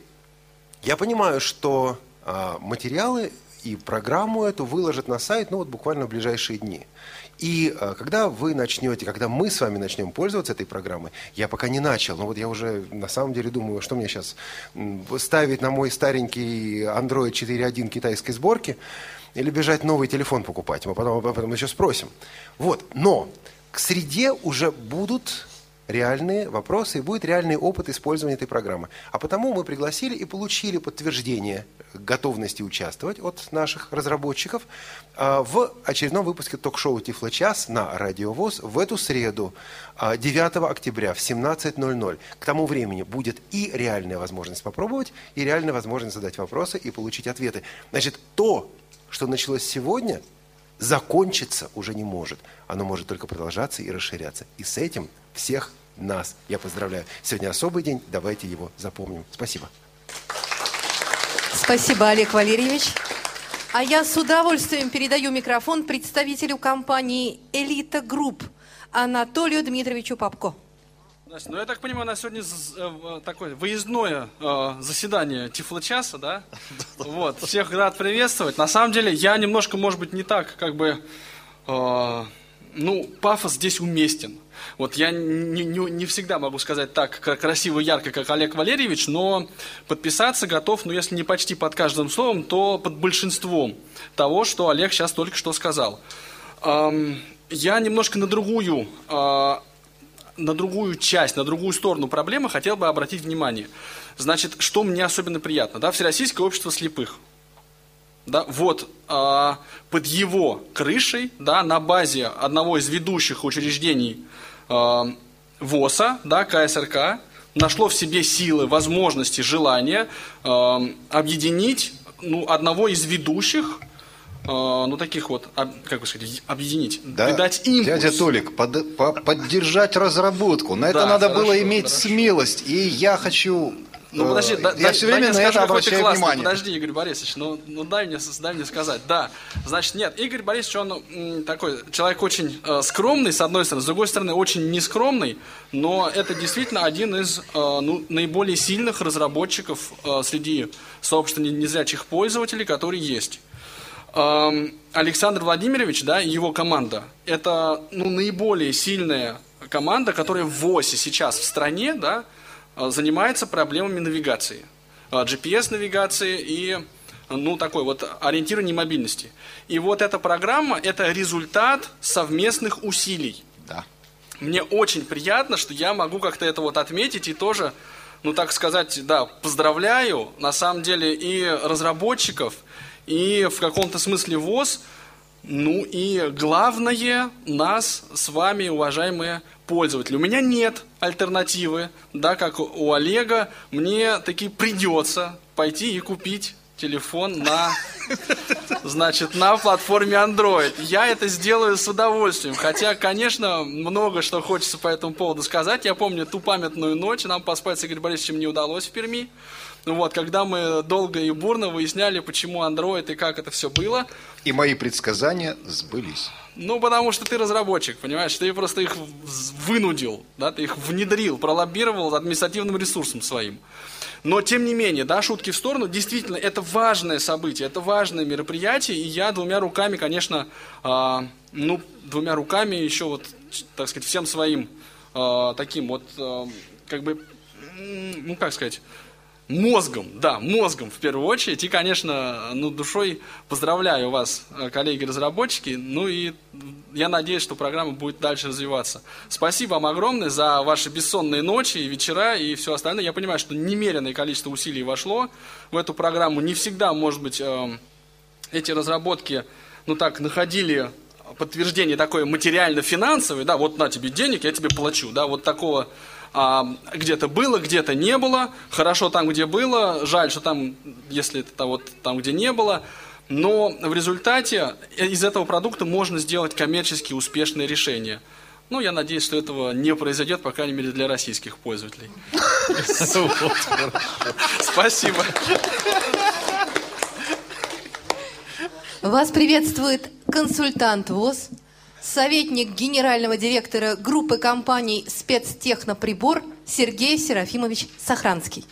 я понимаю, что э, материалы и программу эту выложат на сайт, ну, вот буквально в ближайшие дни. И э, когда вы начнете, когда мы с вами начнем пользоваться этой программой, я пока не начал, но вот я уже на самом деле думаю, что мне сейчас ставить на мой старенький Android 4.1 китайской сборки или бежать новый телефон покупать. Мы потом об этом еще спросим. Вот, но к среде уже будут реальные вопросы и будет реальный опыт использования этой программы. А потому мы пригласили и получили подтверждение готовности участвовать от наших разработчиков а, в очередном выпуске ток-шоу «Тифло-час» на Радио ВОЗ в эту среду, 9 а, октября в 17.00. К тому времени будет и реальная возможность попробовать, и реальная возможность задать вопросы и получить ответы. Значит, то, что началось сегодня, закончиться уже не может. Оно может только продолжаться и расширяться. И с этим всех нас я поздравляю. Сегодня особый день, давайте его запомним. Спасибо. Спасибо, Олег Валерьевич. А я с удовольствием передаю микрофон представителю компании «Элита Групп» Анатолию Дмитриевичу Попко. ну я так понимаю, у нас сегодня э, такое выездное э, заседание Тифлочаса, да? Вот, всех рад приветствовать. На самом деле, я немножко, может быть, не так, как бы, э, ну, пафос здесь уместен. Вот я не, не, не всегда могу сказать так красиво, ярко, как Олег Валерьевич, но подписаться готов, ну если не почти под каждым словом, то под большинством того, что Олег сейчас только что сказал. Я немножко на другую, а, на другую часть, на другую сторону проблемы хотел бы обратить внимание. Значит, что мне особенно приятно, да, Всероссийское общество слепых – да, вот а, под его крышей, да, на базе одного из ведущих учреждений ВОСа, да, КСРК, нашло в себе силы, возможности, желания э, объединить ну, одного из ведущих, э, ну таких вот, как бы сказать, объединить, да, придать импульс. Дядя Толик, под, по, поддержать разработку. На это надо хорошо, было иметь хорошо. смелость. И я хочу ну подожди, да, я все время на это обращаю внимание. Подожди, Игорь Борисович, ну, ну дай, мне, дай мне сказать. Да, значит, нет, Игорь Борисович, он м, такой человек очень э, скромный, с одной стороны, с другой стороны, очень нескромный, но это действительно один из э, ну, наиболее сильных разработчиков э, среди сообщества незрячих пользователей, которые есть. Эм, Александр Владимирович, да, и его команда, это ну, наиболее сильная команда, которая в ВОСе сейчас в стране, да, Э, занимается проблемами навигации, э, GPS-навигации и ну, такой вот ориентирования мобильности. И вот эта программа – это результат совместных усилий. Да. Мне очень приятно, что я могу как-то это вот отметить и тоже, ну, так сказать, да, поздравляю, на самом деле, и разработчиков, и в каком-то смысле ВОЗ, ну и главное, нас с вами, уважаемые пользователя. У меня нет альтернативы, да, как у Олега, мне таки придется пойти и купить телефон на, значит, на платформе Android. Я это сделаю с удовольствием. Хотя, конечно, много что хочется по этому поводу сказать. Я помню ту памятную ночь, нам поспать с Игорем Борисовичем не удалось в Перми. Вот, когда мы долго и бурно выясняли, почему Android и как это все было. И мои предсказания сбылись. Ну, потому что ты разработчик, понимаешь? Ты просто их вынудил, да, ты их внедрил, пролоббировал административным ресурсом своим. Но, тем не менее, да, шутки в сторону, действительно, это важное событие, это важное мероприятие, и я двумя руками, конечно, э, ну, двумя руками еще вот, так сказать, всем своим э, таким вот, э, как бы, ну, как сказать, мозгом, да, мозгом в первую очередь. И, конечно, ну, душой поздравляю вас, э, коллеги-разработчики. Ну и я надеюсь, что программа будет дальше развиваться. Спасибо вам огромное за ваши бессонные ночи и вечера и все остальное. Я понимаю, что немеренное количество усилий вошло в эту программу. Не всегда, может быть, э, эти разработки, ну так, находили подтверждение такое материально-финансовое, да, вот на тебе денег, я тебе плачу, да, вот такого а, где-то было, где-то не было. Хорошо там, где было, жаль, что там, если это вот там, где не было. Но в результате из этого продукта можно сделать коммерчески успешное решение. Ну, я надеюсь, что этого не произойдет, по крайней мере, для российских пользователей. Спасибо. Вас приветствует консультант ВОЗ советник генерального директора группы компаний «Спецтехноприбор» Сергей Серафимович Сахранский.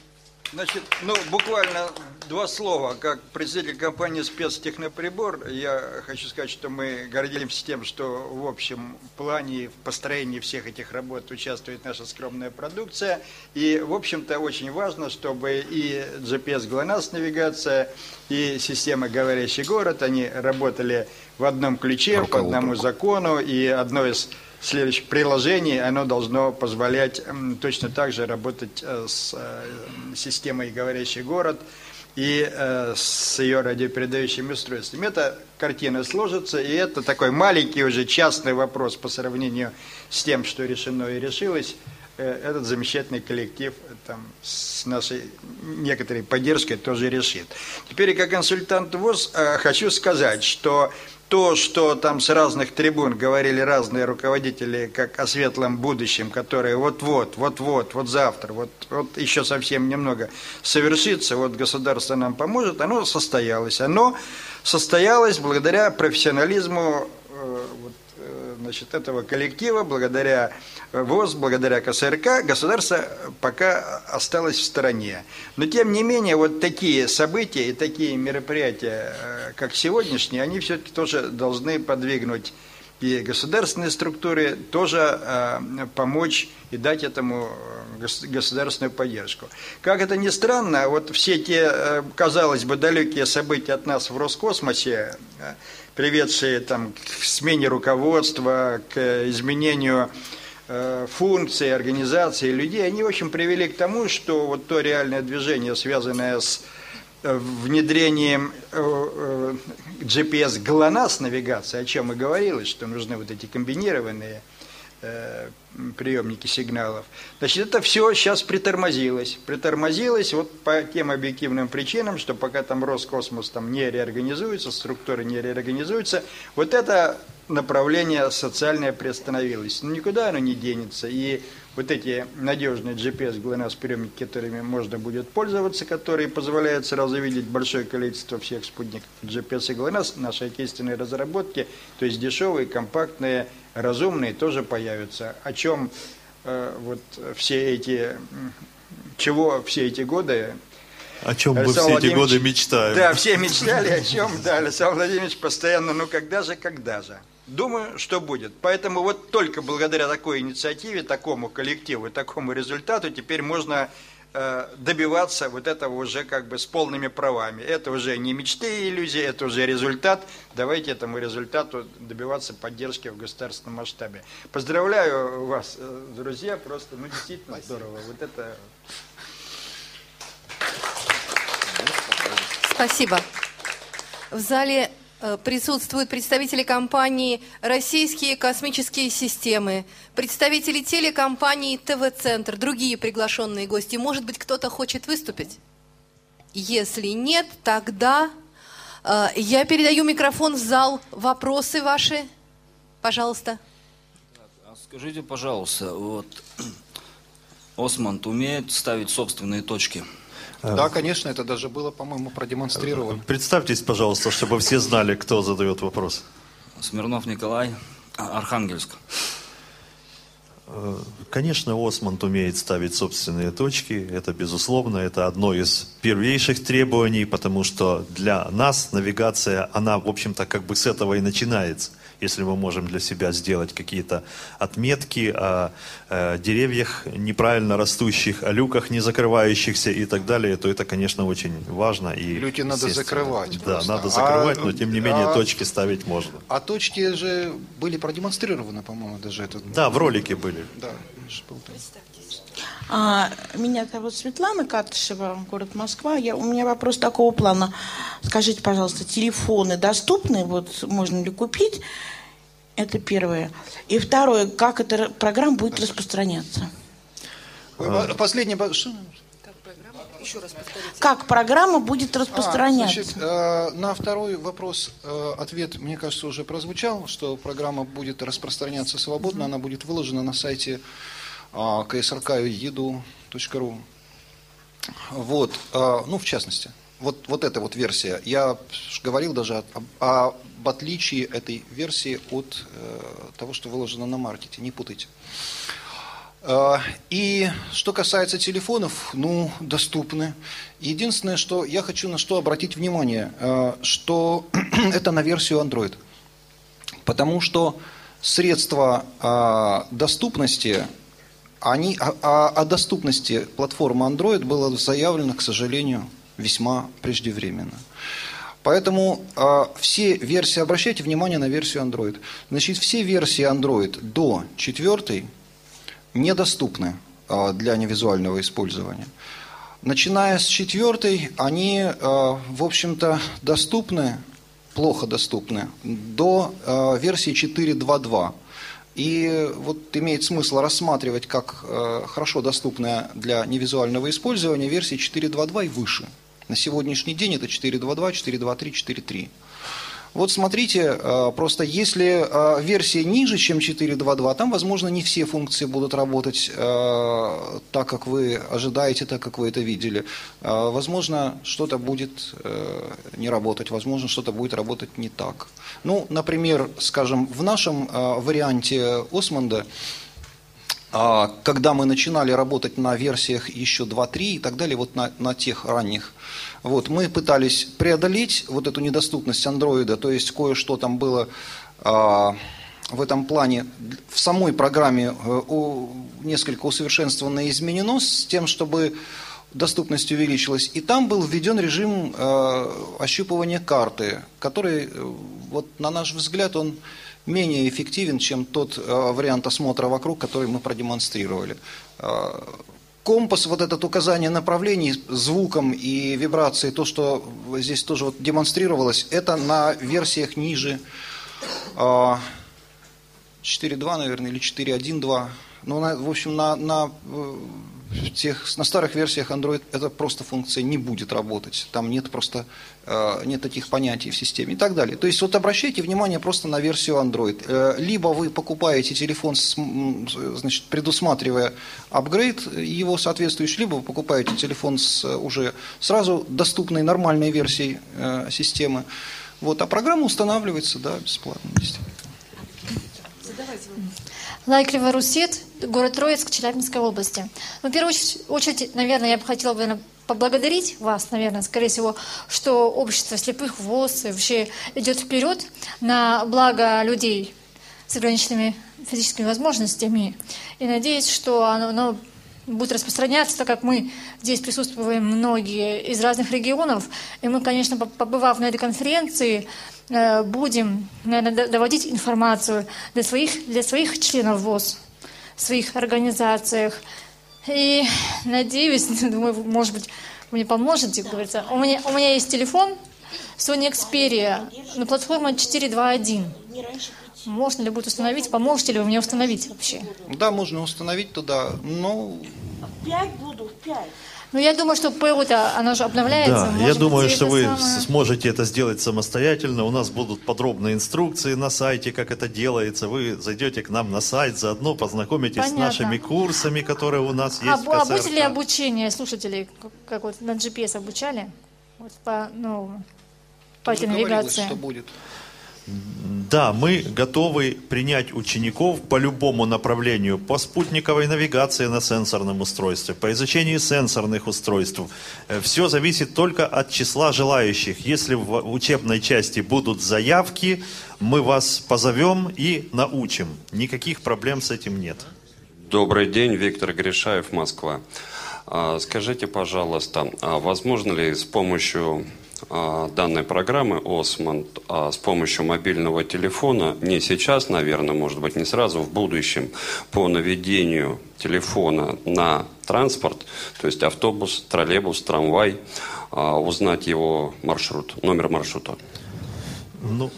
Значит, ну, буквально два слова. Как представитель компании «Спецтехноприбор» я хочу сказать, что мы гордимся тем, что в общем плане, в построении всех этих работ участвует наша скромная продукция. И, в общем-то, очень важно, чтобы и GPS GLONASS навигация, и система «Говорящий город», они работали в одном ключе, по одному закону, и одно из следующих приложений, оно должно позволять точно так же работать э, с э, системой «Говорящий город» и э, с ее радиопередающими устройствами. Эта картина сложится, и это такой маленький уже частный вопрос по сравнению с тем, что решено и решилось. Этот замечательный коллектив там, с нашей некоторой поддержкой тоже решит. Теперь, как консультант ВОЗ, хочу сказать, что то, что там с разных трибун говорили разные руководители, как о светлом будущем, которое вот-вот, вот-вот, вот завтра, вот, вот еще совсем немного совершится, вот государство нам поможет, оно состоялось. Оно состоялось благодаря профессионализму э, вот, э, значит, этого коллектива, благодаря ВОЗ, благодаря КСРК, государство пока осталось в стороне. Но тем не менее, вот такие события и такие мероприятия, э, как сегодняшние, они все-таки тоже должны подвигнуть и государственные структуры тоже э, помочь и дать этому государственную поддержку. Как это ни странно, вот все те, э, казалось бы, далекие события от нас в Роскосмосе, приведшие там, к смене руководства, к изменению Э, функции, организации людей, они, в общем, привели к тому, что вот то реальное движение, связанное с э, внедрением э, GPS GLONASS навигации, о чем и говорилось, что нужны вот эти комбинированные приемники сигналов. Значит, это все сейчас притормозилось. Притормозилось вот по тем объективным причинам, что пока там Роскосмос там не реорганизуется, структуры не реорганизуются, вот это направление социальное приостановилось. Но никуда оно не денется. И вот эти надежные GPS GLONASS приемники, которыми можно будет пользоваться, которые позволяют сразу видеть большое количество всех спутников GPS и GLONASS, наши отечественные разработки, то есть дешевые, компактные, разумные, тоже появятся. О чем э, вот все эти, чего все эти годы о чем мы все эти годы мечтаем. Да, все мечтали о чем, да, Александр Владимирович постоянно, ну когда же, когда же. Думаю, что будет. Поэтому вот только благодаря такой инициативе, такому коллективу, такому результату теперь можно э, добиваться вот этого уже как бы с полными правами. Это уже не мечты и иллюзии, это уже результат. Давайте этому результату добиваться поддержки в государственном масштабе. Поздравляю вас, э, друзья, просто, ну действительно Спасибо. здорово. Вот это... Спасибо. В зале присутствуют представители компании «Российские космические системы», представители телекомпании «ТВ-центр», другие приглашенные гости. Может быть, кто-то хочет выступить? Если нет, тогда э, я передаю микрофон в зал. Вопросы ваши? Пожалуйста. А скажите, пожалуйста, вот [clears throat] Осмонд умеет ставить собственные точки? Да, конечно, это даже было, по-моему, продемонстрировано. Представьтесь, пожалуйста, чтобы все знали, кто задает вопрос. Смирнов Николай, Архангельск. Э, Конечно, Осмонд умеет ставить собственные точки. Это, безусловно, это одно из первейших требований, потому что для нас навигация, она, в общем-то, как бы с этого и начинается. Если мы можем для себя сделать какие-то отметки о, э, деревьях неправильно растущих, о люках не закрывающихся и так далее, то это, конечно, очень важно. И, Люки надо закрывать Да, просто. надо закрывать, А, но тем не менее а- точки ставить можно. А точки же были продемонстрированы, по-моему, даже это. Да, в ролике были. Да. А, Меня зовут Светлана Катышева, город Москва. Я, у меня вопрос такого плана. Скажите, пожалуйста, телефоны доступны? Вот можно ли купить? Это первое. И второе, как эта программа будет распространяться? Ба- что? Еще раз Как программа будет А, распространяться? значит, э, на второй вопрос э, ответ, мне кажется, уже прозвучал, что программа будет распространяться свободно, она будет выложена на сайте ksrk.edu.ru. Вот, э, ну, в частности, вот, вот эта вот версия. Я говорил даже об, об отличии этой версии от э, того, что выложено на маркете, не путайте. Э, И что касается телефонов, ну, доступны. Единственное, что я хочу на что обратить внимание, э, что [clears throat] это на версию Android. Потому что средства доступности, они, о, о- о доступности платформы Android было заявлено, к сожалению, весьма преждевременно. Поэтому э, все версии, обращайте внимание на версию Android. Значит, все версии Android до четвертой недоступны э, для невизуального использования. Начиная с четвертой, они, э, в общем-то, доступны, плохо доступны, до э, версии 4.2.2. И вот имеет смысл рассматривать как э, хорошо доступная для невизуального использования версии 4.2.2 и выше. На сегодняшний день это 4.2.2, 4.2.3, 4.3. Вот смотрите, э, просто если э, версия ниже, чем 4.2.2, там, возможно, не все функции будут работать э, так, как вы ожидаете, так, как вы это видели. Возможно, что-то будет э, не работать, возможно, что-то будет работать не так. Ну, например, скажем, в нашем варианте Осмонда а, когда мы начинали работать на версиях еще 2.3 и так далее, вот на, на тех ранних, вот, мы пытались преодолеть вот эту недоступность андроида, то есть кое-что там было а, в этом плане в самой программе э, у- несколько усовершенствовано и изменено с тем, чтобы доступность увеличилась. И там был введен режим э, ощупывания карты, который, э, вот на наш взгляд, он менее эффективен, чем тот э, вариант осмотра вокруг, который мы продемонстрировали. Э, Компас, вот это указание направлений звуком и вибрацией, то, что здесь тоже вот демонстрировалось, это на версиях ниже э, 4.2, наверное, или 4.1.2. Ну, в общем, на, на, э, тех, на старых версиях Android эта просто функция не будет работать. Там нет просто э, нет таких понятий в системе и так далее. То есть вот обращайте внимание просто на версию Android. Э, Либо вы покупаете телефон, значит, предусматривая апгрейд его соответствующий, либо вы покупаете телефон с уже сразу доступной нормальной версией э, системы. Вот, а программа устанавливается, да, бесплатно. Лайклева Русет, город Троицк, Челябинской области. Ну, в первую очередь- наверное, я бы хотела бы поблагодарить вас, наверное, скорее всего, что общество слепых ВОЗ вообще идет вперед на благо людей с ограниченными физическими возможностями. И надеюсь, что оно, оно будет распространяться, так как мы здесь присутствуем многие из разных регионов. И мы, конечно, по- побывав на этой конференции, э, будем, наверное, доводить информацию для своих, для своих членов ВОЗ, своих организациях. И надеюсь, [laughs] думаю, может быть, вы мне поможете, как говорится. У меня, у меня есть телефон Sony Xperia, но платформа 4.2.1. Можно ли будет установить? Поможете ли вы мне установить вообще? Да, можно установить туда, но Пять буду, в пять. Ну, я думаю, что ПО-то, оно же обновляется. Да, Может я быть, думаю, это что вы самое- сможете это сделать самостоятельно. У нас будут подробные инструкции на сайте, как это делается. Вы зайдете к нам на сайт, заодно познакомитесь с Понятно. нашими курсами, которые у нас есть А, в бу- а будет КСРК. ли обучение слушателей, как, вот на GPS обучали? Вот по новому, по этой навигации. будет. Да, мы готовы принять учеников по любому направлению, по спутниковой навигации на сенсорном устройстве, по изучению сенсорных устройств. Все зависит только от числа желающих. Если в учебной части будут заявки, мы вас позовем и научим. Никаких проблем с этим нет. Добрый день, Виктор Гришаев, Москва. А, Скажите, пожалуйста, а возможно ли с помощью данной программы Осмонд, а с помощью мобильного телефона, не сейчас, наверное, может быть, не сразу, в будущем, по наведению телефона на транспорт, то есть автобус, троллейбус, трамвай, а, узнать его маршрут, номер маршрута? Ну,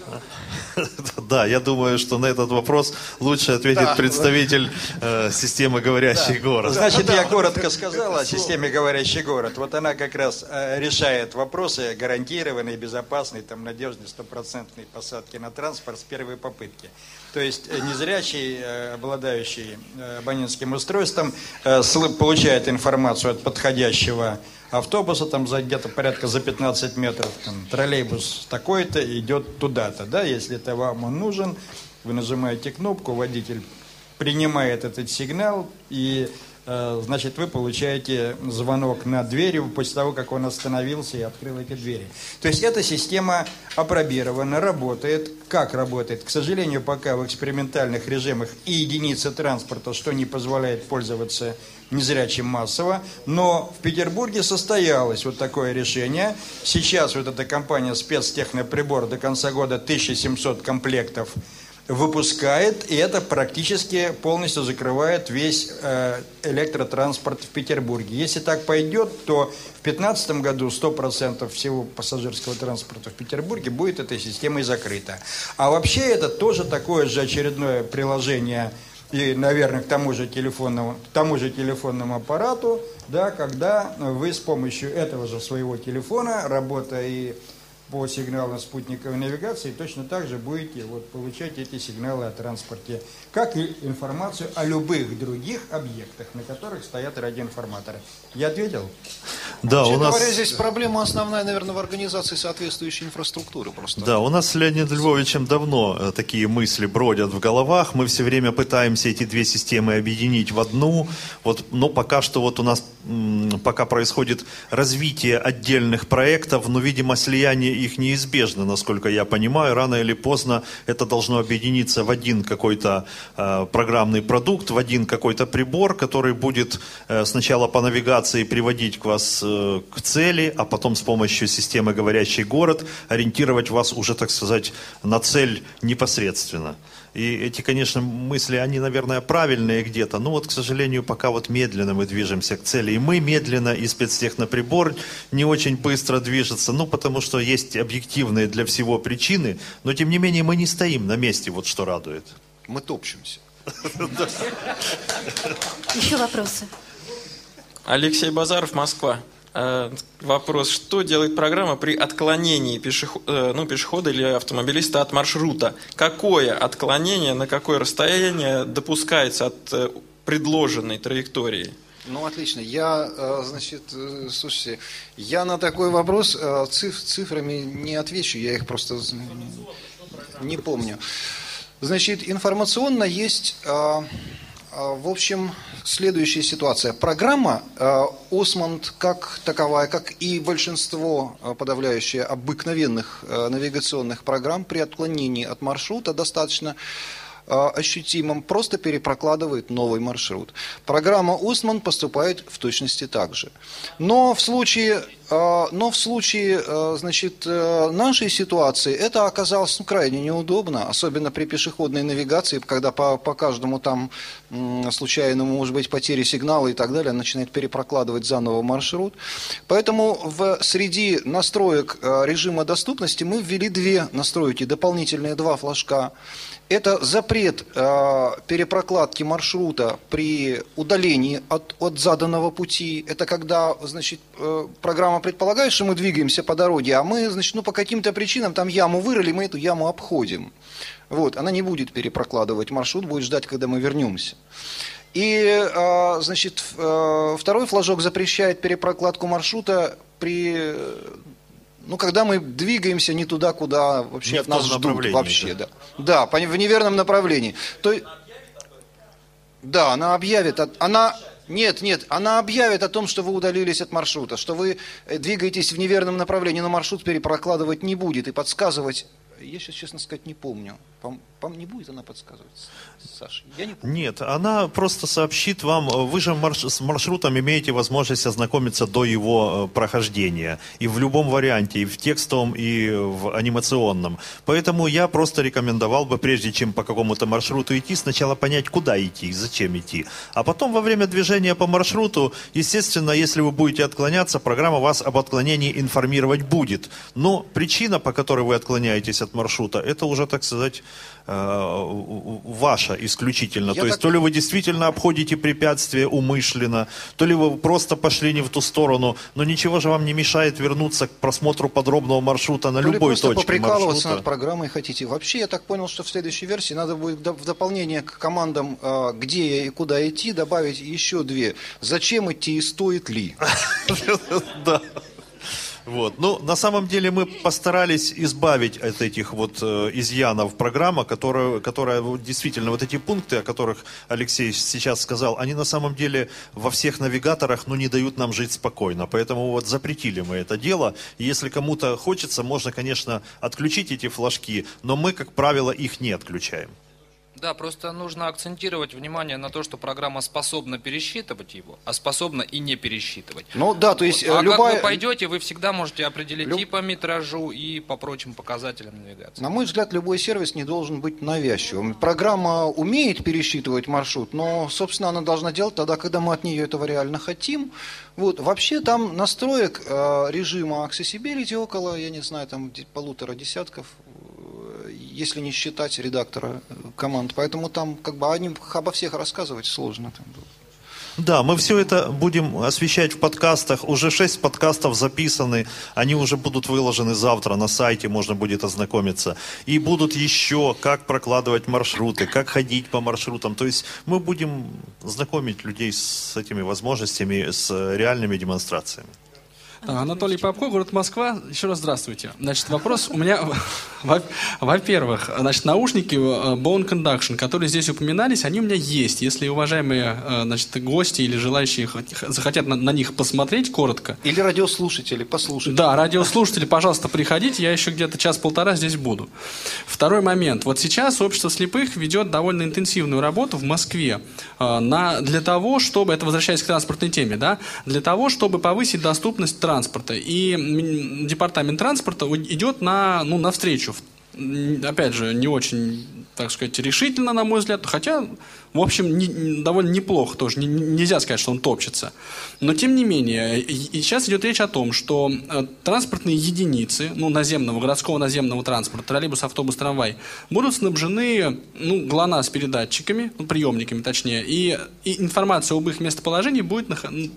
[laughs] да, я думаю, что на этот вопрос лучше ответит Да. представитель э, системы «Говорящий город». Значит, я коротко сказал о системе «Говорящий город». Вот она как раз э, решает вопросы гарантированной, безопасной, там, надежной, стопроцентной посадки на транспорт с первой попытки. То есть э, незрячий, э, обладающий э, абонентским устройством, получает информацию от подходящего автобуса, там за где-то порядка за 15 метров, там, троллейбус такой-то идет туда-то, да, если это вам он нужен, вы нажимаете кнопку, водитель принимает этот сигнал, и, значит, вы получаете звонок на дверь после того, как он остановился и открыл эти двери. То есть эта система опробирована, работает. Как работает? К сожалению, пока в экспериментальных режимах и единицы транспорта, что не позволяет пользоваться незрячим массово, но в Петербурге состоялось вот такое решение. Сейчас вот эта компания спецтехноприбор до конца года 1700 комплектов выпускает, и это практически полностью закрывает весь э, электротранспорт в Петербурге. Если так пойдет, то в 2015 году 100% всего пассажирского транспорта в Петербурге будет этой системой закрыто. А вообще это тоже такое же очередное приложение и, наверное, к тому же телефонному, к тому же телефонному аппарату, да, когда вы с помощью этого же своего телефона, работая и по сигналам спутниковой навигации, точно так же будете вот, получать эти сигналы о транспорте, как и информацию о любых других объектах, на которых стоят радиоинформаторы. Я ответил? Да, Вообще у нас... говоря, здесь проблема основная, наверное, в организации соответствующей инфраструктуры просто. Да, у нас с Леонидом Львовичем давно э, такие мысли бродят в головах. Мы все время пытаемся эти две системы объединить в одну. Вот, но пока что вот у нас пока происходит развитие отдельных проектов, но, видимо, слияние их неизбежно, насколько я понимаю. Рано или поздно это должно объединиться в один какой-то э, программный продукт, в один какой-то прибор, который будет э, сначала по навигации приводить к вас э, к цели, а потом с помощью системы «Говорящий город» ориентировать вас уже, так сказать, на цель непосредственно. И эти, конечно, мысли, они, наверное, правильные где-то, но вот, к сожалению, пока вот медленно мы движемся к цели. И мы медленно, и спецтехноприбор не очень быстро движется, ну, потому что есть объективные для всего причины, но, тем не менее, мы не стоим на месте, вот что радует. Мы топчемся. [laughs] Еще вопросы? Алексей Базаров, Москва. Э, Вопрос, что делает программа при отклонении пешехо- э, ну, пешехода или автомобилиста от маршрута? Какое отклонение, на какое расстояние допускается от э, предложенной траектории? Ну, отлично. Я, значит, слушайте, я на такой вопрос циф- цифрами не отвечу, я их просто не помню. Значит, информационно есть, в общем, следующая ситуация. Программа э, Осмонд как таковая, как и большинство э, подавляющее обыкновенных навигационных программ при отклонении от маршрута достаточно э, ощутимым, просто перепрокладывает новый маршрут. Программа Устман поступает в точности так же. Но в случае, э, но в случае э, значит, нашей ситуации это оказалось ну, крайне неудобно, особенно при пешеходной навигации, когда по, по каждому там случайному, может быть, потере сигнала и так далее, начинает перепрокладывать заново маршрут. Поэтому в, среди настроек режима доступности мы ввели две настройки, дополнительные два флажка. Это запрет э, перепрокладки маршрута при удалении от, от заданного пути. Это когда, значит, э, программа предполагает, что мы двигаемся по дороге, а мы, значит, ну, по каким-то причинам там яму вырыли, мы эту яму обходим. Вот, она не будет перепрокладывать маршрут, будет ждать, когда мы вернемся. И, э, значит, э, второй флажок запрещает перепрокладку маршрута при ну, когда мы двигаемся не туда, куда вообще Не от нас ждут вообще, да. да. В неверном направлении. То, да, она объявит, она, нет, нет, она объявит о том, что вы удалились от маршрута, что вы э, двигаетесь в неверном направлении, но маршрут перепрокладывать не будет и подсказывать. Я сейчас, честно сказать, не помню. Пом- пом- не будет она подсказывать, Саша? Я не помню. Нет, она просто сообщит вам, э, вы же марш- с маршрутом имеете возможность ознакомиться до его э, прохождения. И в любом варианте, и в текстовом, и в анимационном. Поэтому я просто рекомендовал бы, прежде чем по какому-то маршруту идти, сначала понять, куда идти и зачем идти. А потом во время движения по маршруту, естественно, если вы будете отклоняться, программа вас об отклонении информировать будет. Но причина, по которой вы отклоняетесь от маршрута, это уже, так сказать, ваша исключительно. Я То есть так- то ли вы действительно обходите препятствия умышленно, то ли вы просто пошли не в ту сторону, но ничего же вам не мешает вернуться к просмотру подробного маршрута на То любой просто точке маршрута. над программой хотите. Вообще, я так понял, что в следующей версии надо будет в дополнение к командам, э, где и куда идти, добавить еще две. Зачем идти и стоит ли? [laughs] Да. Вот. Ну, на самом деле мы постарались избавить от этих вот э, изъянов программы, которая, которая действительно, вот эти пункты, о которых Алексей сейчас сказал, они на самом деле во всех навигаторах, ну, не дают нам жить спокойно. Поэтому вот запретили мы это дело. Если кому-то хочется, можно, конечно, отключить эти флажки, но мы, как правило, их не отключаем. Да, просто нужно акцентировать внимание на то, что программа способна пересчитывать его, а способна и не пересчитывать. Ну да, то есть Вот. А э, любая... как вы пойдете, вы всегда можете определить Люб- и по метражу, и по прочим показателям навигации. На мой взгляд, любой сервис не должен быть навязчивым. Программа умеет пересчитывать маршрут, но, собственно, она должна делать тогда, когда мы от нее этого реально хотим. Вот. Вообще там настроек э, режима accessibility около, я не знаю, там полутора десятков, если не считать редактора э, команд. Поэтому там как бы о ним- обо всех рассказывать сложно. Да, мы все это будем освещать в подкастах. Уже шесть подкастов записаны. Они уже будут выложены завтра на сайте, можно будет ознакомиться. И будут еще, как прокладывать маршруты, как ходить по маршрутам. То есть мы будем знакомить людей с этими возможностями, с реальными демонстрациями. А, Анатолий Попко, город Москва. Еще раз здравствуйте. Значит, вопрос у меня, [laughs] во- во-первых, значит, наушники э, Bone Conduction, которые здесь упоминались, они у меня есть. Если уважаемые э, значит, гости или желающие хот- захотят на, на них посмотреть коротко. Или радиослушатели, послушать. Да, радиослушатели, пожалуйста, приходите, я еще где-то час-полтора здесь буду. Второй момент. Вот сейчас общество слепых ведет довольно интенсивную работу в Москве э, на, для того, чтобы, это возвращаясь к транспортной теме, да, для того, чтобы повысить доступность транспорта. И м, департамент транспорта идет на, ну, навстречу. Опять же, не очень, так сказать, решительно, на мой взгляд, хотя, в общем, не- довольно неплохо тоже. Не- не- нельзя сказать, что он топчется. Но, тем не менее, и, сейчас идет речь о том, что э, транспортные единицы, ну, наземного, городского наземного транспорта, троллейбус, автобус, трамвай, будут снабжены, ну, ГЛОНАСС передатчиками, ну, приемниками точнее, и, и информация об их местоположении будет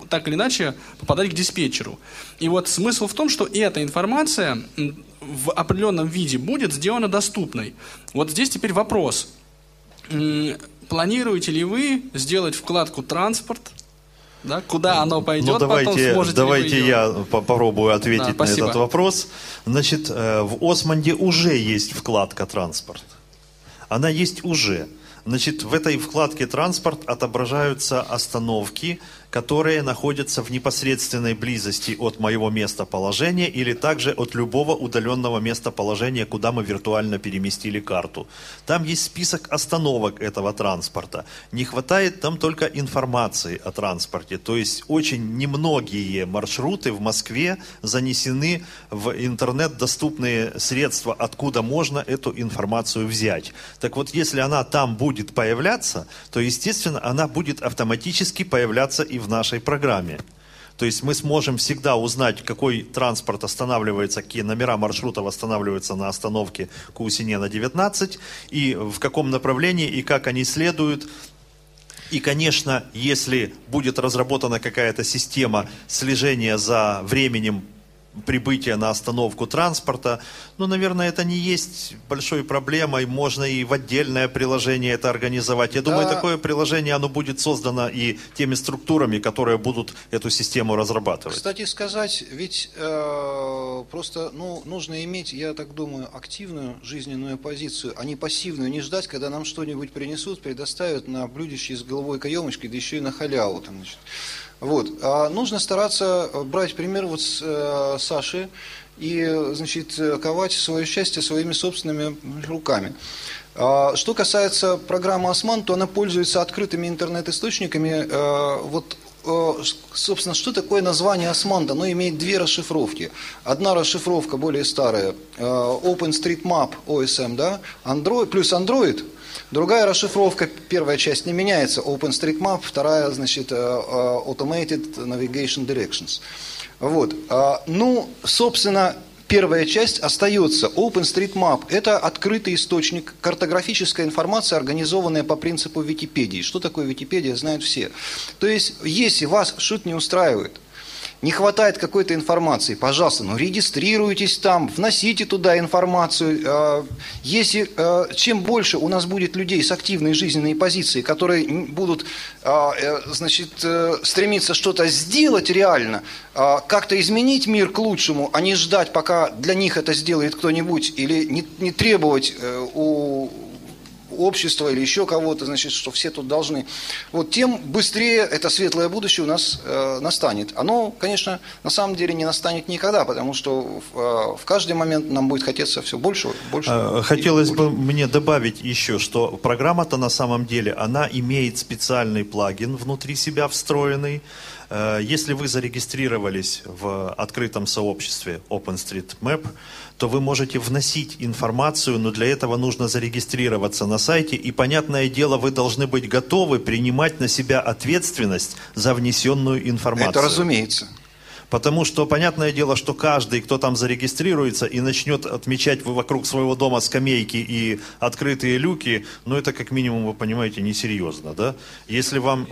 так или иначе попадать к диспетчеру. И вот смысл в том, что эта информация в определенном виде будет сделана доступной. Вот здесь теперь вопрос. Планируете ли вы сделать вкладку «Транспорт», да, куда оно пойдет, Ну, давайте, потом сможете давайте ее- я по- попробую ответить Да, на спасибо. этот вопрос. Значит, э, в Османде уже есть вкладка «Транспорт». Она есть уже. Значит, в этой вкладке «Транспорт» отображаются остановки, которые находятся в непосредственной близости от моего местоположения или также от любого удаленного местоположения, куда мы виртуально переместили карту. Там есть список остановок этого транспорта. Не хватает там только информации о транспорте. То есть очень немногие маршруты в Москве занесены в интернет-доступные средства, откуда можно эту информацию взять. Так вот, если она там будет появляться, то, естественно, она будет автоматически появляться и в нашей программе. То есть мы сможем всегда узнать, какой транспорт останавливается, какие номера маршрутов останавливаются на остановке Каусинена 19, и в каком направлении, и как они следуют. И, конечно, если будет разработана какая-то система слежения за временем прибытия на остановку транспорта, ну, наверное, это не есть большой проблемой, можно и в отдельное приложение это организовать. Я Да. думаю, такое приложение, оно будет создано и теми структурами, которые будут эту систему разрабатывать. Кстати сказать, ведь э, просто ну, нужно иметь, я так думаю, активную жизненную позицию, а не пассивную, не ждать, когда нам что-нибудь принесут, предоставят на блюдечке с головой каемочкой, да еще и на халяву. Там, значит. Вот. А нужно стараться брать пример вот с э, Саши и, значит, э, ковать свое счастье своими собственными руками. А, Что касается программы «Осман», то она пользуется открытыми интернет-источниками. Э, Вот, э, собственно, что такое название «Осман»? Оно имеет две расшифровки. Одна расшифровка более старая, э, OpenStreetMap OSM, да, Android, плюс Android. Другая расшифровка, первая часть не меняется, OpenStreetMap, вторая, значит, э, э, Automated Navigation Directions. Вот. А, Ну, собственно, первая часть остается. OpenStreetMap – это открытый источник, картографическая информация, организованная по принципу Википедии. Что такое Википедия, знают все. То есть, если вас что-то не устраивает, не хватает какой-то информации, пожалуйста, ну регистрируйтесь там, вносите туда информацию. Э, Если э, чем больше у нас будет людей с активной жизненной позицией, которые будут, э, значит, стремиться что-то сделать реально, как-то изменить мир к лучшему, а не ждать, пока для них это сделает кто-нибудь, или не, не требовать у общества или еще кого-то, значит, что все тут должны, вот тем быстрее это светлое будущее у нас э, настанет. Оно, конечно, на самом деле не настанет никогда, потому что в, э, в каждый момент нам будет хотеться все больше, больше. Э, Хотелось бы мне добавить еще, что программа-то на самом деле, она имеет специальный плагин внутри себя встроенный. Э, Если вы зарегистрировались в открытом сообществе OpenStreetMap, то вы можете вносить информацию, но для этого нужно зарегистрироваться на сайте, и, понятное дело, вы должны быть готовы принимать на себя ответственность за внесенную информацию. Это разумеется. Потому что, понятное дело, что каждый, кто там зарегистрируется и начнет отмечать вокруг своего дома скамейки и открытые люки, ну это как минимум, вы понимаете, несерьезно, да? Если вам...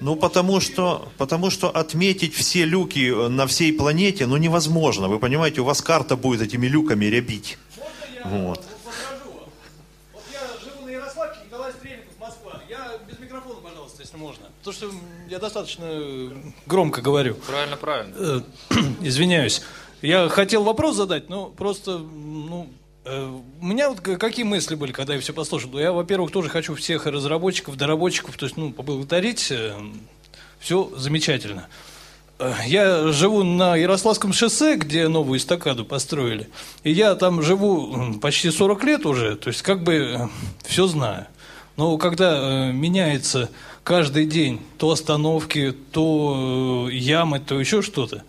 Ну, потому что, потому что отметить все люки э, на всей планете, ну, невозможно. Вы понимаете, у вас карта будет этими люками рябить. Вот. Я живу на Ярославке, Николай Стрельников, Москва. Я без микрофона, пожалуйста, если можно. Потому что я достаточно громко говорю. Правильно, правильно. Э, [clears throat] Извиняюсь. Я хотел вопрос задать, но просто, ну, э, у меня вот какие мысли были, когда я все послушал. Я, во-первых, тоже хочу всех разработчиков, доработчиков, то есть, ну, поблагодарить. Все замечательно. Э, Я живу на Ярославском шоссе, где новую эстакаду построили. И я там живу почти 40 лет уже, то есть как бы все знаю. Но когда э, меняется каждый день то остановки, то э, ямы, то еще что-то,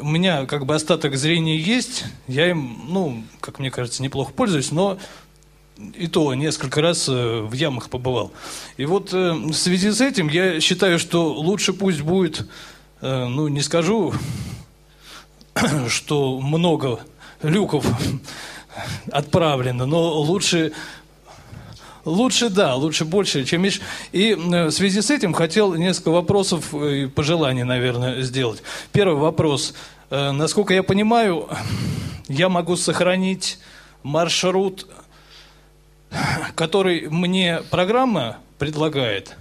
у меня как бы остаток зрения есть, я им, ну, как мне кажется, неплохо пользуюсь, но и то несколько раз э, в ямах побывал. И вот э, в связи с этим я считаю, что лучше пусть будет, э, ну, не скажу, [coughs] что много люков отправлено, но лучше Лучше, да, лучше больше, чем меньше. И э, в связи с этим хотел несколько вопросов э, и пожеланий, наверное, сделать. Первый вопрос. Э, Насколько я понимаю, [clears throat] я могу сохранить маршрут, [clears throat] который мне программа предлагает.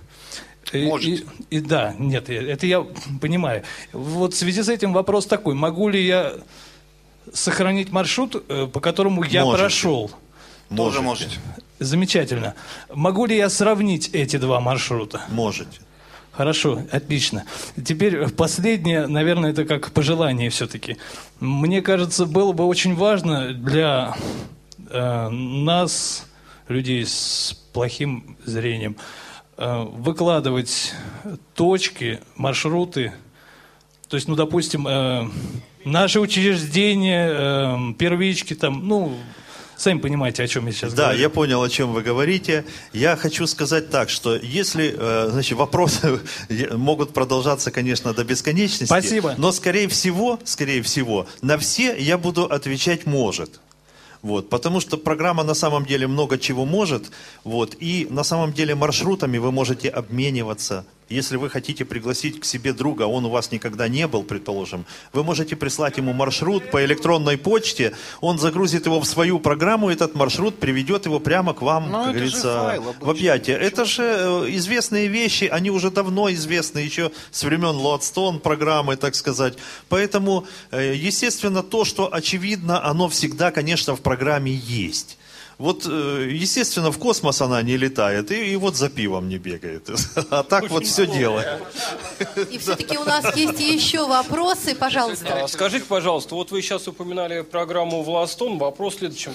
И- И, и да, нет, это я понимаю. Вот в связи с этим вопрос такой. Могу ли я сохранить маршрут, по которому я Можете. прошел? Тоже можете. Замечательно. Могу ли я сравнить эти два маршрута? Можете. Хорошо, отлично. Теперь последнее, наверное, это как пожелание все-таки. Мне кажется, было бы очень важно для э, нас, людей с плохим зрением, э, выкладывать точки, маршруты. То есть, ну, допустим, э, наши учреждения, э, первички, там, ну, Сами понимаете, о чем я сейчас Да, говорю. я понял, о чем вы говорите. Я хочу сказать так, что если, э, значит, вопросы [laughs] могут продолжаться, конечно, до бесконечности. Спасибо. Но, скорее всего, скорее всего, на все я буду отвечать «может». Вот, потому что программа на самом деле много чего может, вот, и на самом деле маршрутами вы можете обмениваться. Если вы хотите пригласить к себе друга, он у вас никогда не был, предположим, вы можете прислать ему маршрут по электронной почте, он загрузит его в свою программу, этот маршрут приведет его прямо к вам, Ну, как говорится, в объятия. Это же э, известные вещи, они уже давно известны, еще с времен Лоадстон программы, так сказать. Поэтому, э, естественно, то, что очевидно, оно всегда, конечно, в программе есть. Вот, э, естественно, в космос она не летает, и, и вот за пивом не бегает. [laughs] А так вот все делает. И все-таки у нас есть еще вопросы, пожалуйста. А, Скажите, пожалуйста, вот вы сейчас упоминали программу «Властон». Вопрос в следующем.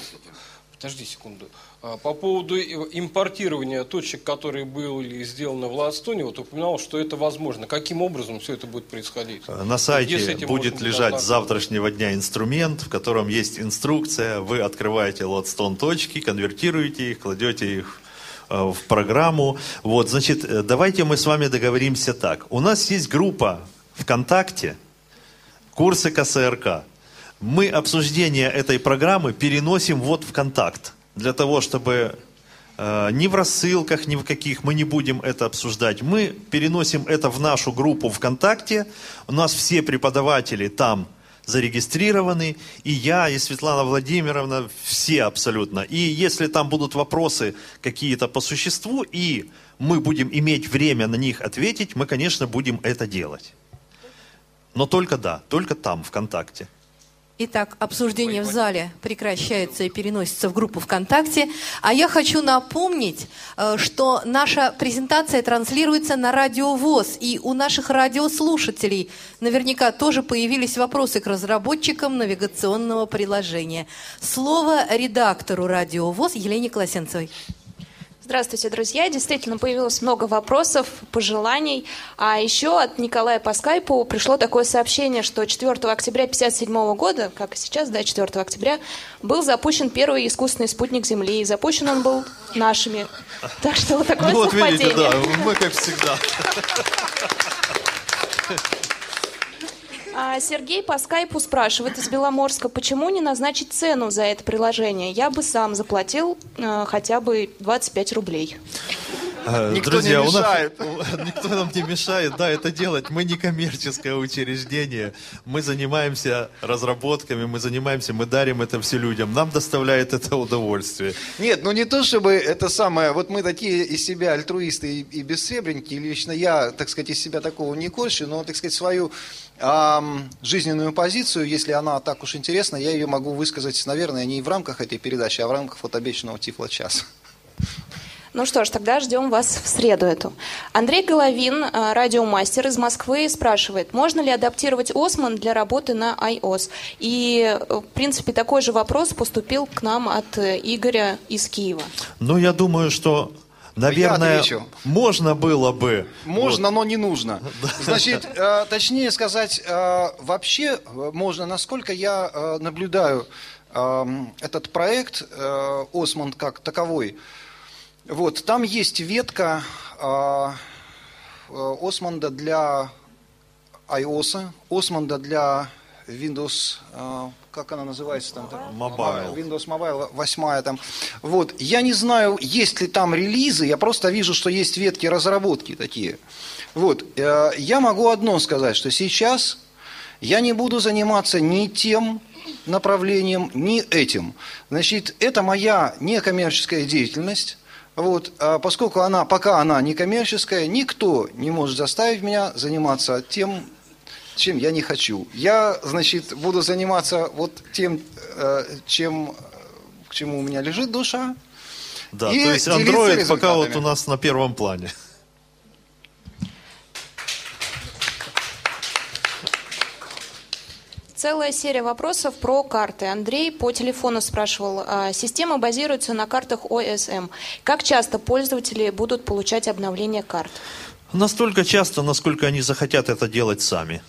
Подожди секунду. А, По поводу импортирования точек, которые были сделаны в Ладстоне, вот упоминал, что это возможно. Каким образом все это будет происходить? На Где с сайте будет лежать с завтрашнего дня инструмент, в котором есть инструкция. Вы открываете лотстон точки, конвертируете их, кладете их э, в программу. Вот, значит, э, давайте мы с вами договоримся так. У нас есть группа ВКонтакте, курсы КСРК. Мы обсуждение этой программы переносим вот в контакт, для того, чтобы э, ни в рассылках, ни в каких мы не будем это обсуждать. Мы переносим это в нашу группу ВКонтакте. У нас все преподаватели там зарегистрированы, и я, и Светлана Владимировна, все абсолютно. И если там будут вопросы какие-то по существу, и мы будем иметь время на них ответить, мы, конечно, будем это делать. Но только да, только там, ВКонтакте. Итак, обсуждение в зале прекращается и переносится в группу ВКонтакте. А я хочу напомнить, э, что наша презентация транслируется на Радио ВОЗ. И у наших радиослушателей наверняка тоже появились вопросы к разработчикам навигационного приложения. Слово редактору Радио ВОЗ Елене Колосенцевой. Здравствуйте, друзья. Действительно, появилось много вопросов, пожеланий. А еще от Николая по скайпу пришло такое сообщение, что 4 октября 1957 года, как и сейчас, да, 4 октября, был запущен первый искусственный спутник Земли. И запущен он был нашими. Так что вот такое Ну вот совпадение. видите, да, мы как всегда. А Сергей по скайпу спрашивает из Беломорска, почему не назначить цену за это приложение? Я бы сам заплатил э, хотя бы 25 рублей. Э, Никто Друзья, не у нас- мешает. [laughs] никто нам не мешает, да, это делать. Мы не коммерческое учреждение. Мы занимаемся разработками, мы занимаемся, мы дарим это все людям. Нам доставляет это удовольствие. Нет, ну не то чтобы это самое, вот мы такие из себя альтруисты и, и бессребренники, лично я, так сказать, из себя такого не корчу, но, так сказать, свою жизненную позицию, если она так уж интересна, я ее могу высказать, наверное, не в рамках этой передачи, а в рамках вот обещанного Тифло-часа. Ну что ж, тогда ждем вас в среду эту. Андрей Головин, э, радиомастер из Москвы, спрашивает, можно ли адаптировать Осман для работы на iOS? И, э, в принципе, такой же вопрос поступил к нам от э, Игоря из Киева. Ну, я думаю, что, наверное, отвечу. можно было бы. Можно, но не нужно. [laughs] Значит, э, точнее сказать, э, вообще э, можно, насколько я наблюдаю этот проект Осмонд как таковой, вот, там есть ветка Осмонда для iOS, Осмонда для Windows, э, как она называется там? Mobile. Windows Mobile, восьмая там. Вот, я не знаю, есть ли там релизы, я просто вижу, что есть ветки разработки такие. Вот, э, я могу одно сказать, что сейчас я не буду заниматься ни тем направлением, ни этим. Значит, это моя некоммерческая деятельность. Вот, а поскольку она, пока она некоммерческая, никто не может заставить меня заниматься тем, чем я не хочу. Я, значит, буду заниматься вот тем, э, чем, к чему у меня лежит душа. Да, И то есть Android пока вот у нас на первом плане. Целая серия вопросов про карты. Андрей по телефону спрашивал, а, система базируется на картах OSM. Как часто пользователи будут получать обновление карт? Настолько часто, насколько они захотят это делать сами.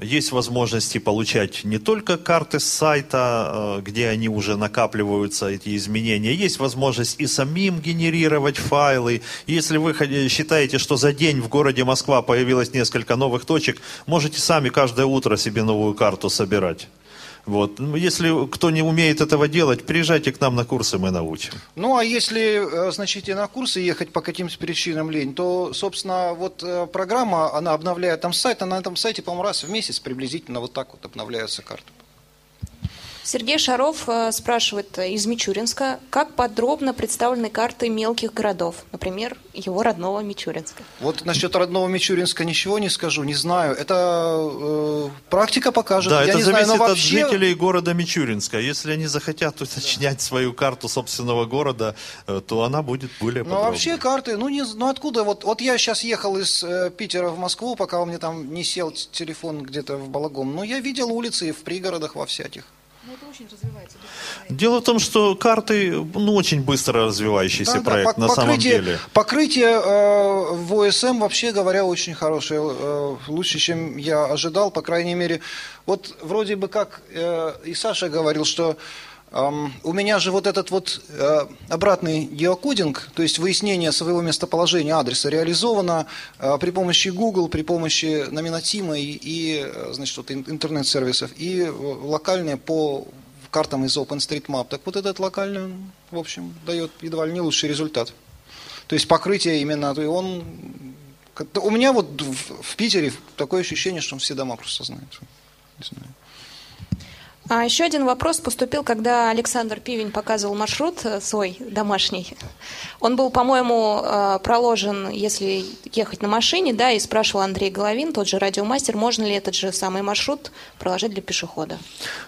Есть возможности получать не только карты с сайта, э, где они уже накапливаются, эти изменения, есть возможность и самим генерировать файлы. Если вы считаете, что за день в городе Москва появилось несколько новых точек, можете сами каждое утро себе новую карту собирать. Вот. Ну, Если кто не умеет этого делать, приезжайте к нам на курсы, мы научим. Ну, а если, э, значит, и на курсы ехать по каким-то причинам лень, то, собственно, вот э, программа, она обновляет там сайт, а на этом сайте, по-моему, раз в месяц приблизительно вот так вот обновляются карты. Сергей Шаров э, спрашивает э, из Мичуринска, как подробно представлены карты мелких городов, например, его родного Мичуринска. Вот насчет родного Мичуринска ничего не скажу, не знаю. Это э, практика покажет. Да, Я это не знаю, зависит от вообще... жителей города Мичуринска. Если они захотят уточнять свою карту собственного города, э, то она будет более Ну, подробной. вообще карты, ну, не, ну откуда? Вот, вот я сейчас ехал из э, Питера в Москву, пока у меня там не сел телефон где-то в Балагом. Но я видел улицы и в пригородах во всяких. Ну, это очень развивается. Дело в том, что карты, ну, очень быстро развивающийся Да, да, проект пок- на самом покрытие- деле. Покрытие э, в ОСМ, вообще говоря, очень хорошее. э, лучше, чем я ожидал, по крайней мере. Вот вроде бы как э, и Саша говорил, что у меня же вот этот вот э, обратный геокодинг, то есть выяснение своего местоположения адреса реализовано э, при помощи Google, при помощи номинатима и, и э, значит, вот ин- интернет-сервисов, и локальные по картам из OpenStreetMap. Так вот этот локальный, в общем, дает едва ли не лучший результат. То есть покрытие именно, и он... У меня вот в, в Питере такое ощущение, что он все дома просто знает. Не знаю. А еще один вопрос поступил, когда Александр Пивень показывал маршрут э, свой домашний. Он был, по-моему, э, проложен, если ехать на машине, да, и спрашивал Андрей Головин, тот же радиомастер, можно ли этот же самый маршрут проложить для пешехода.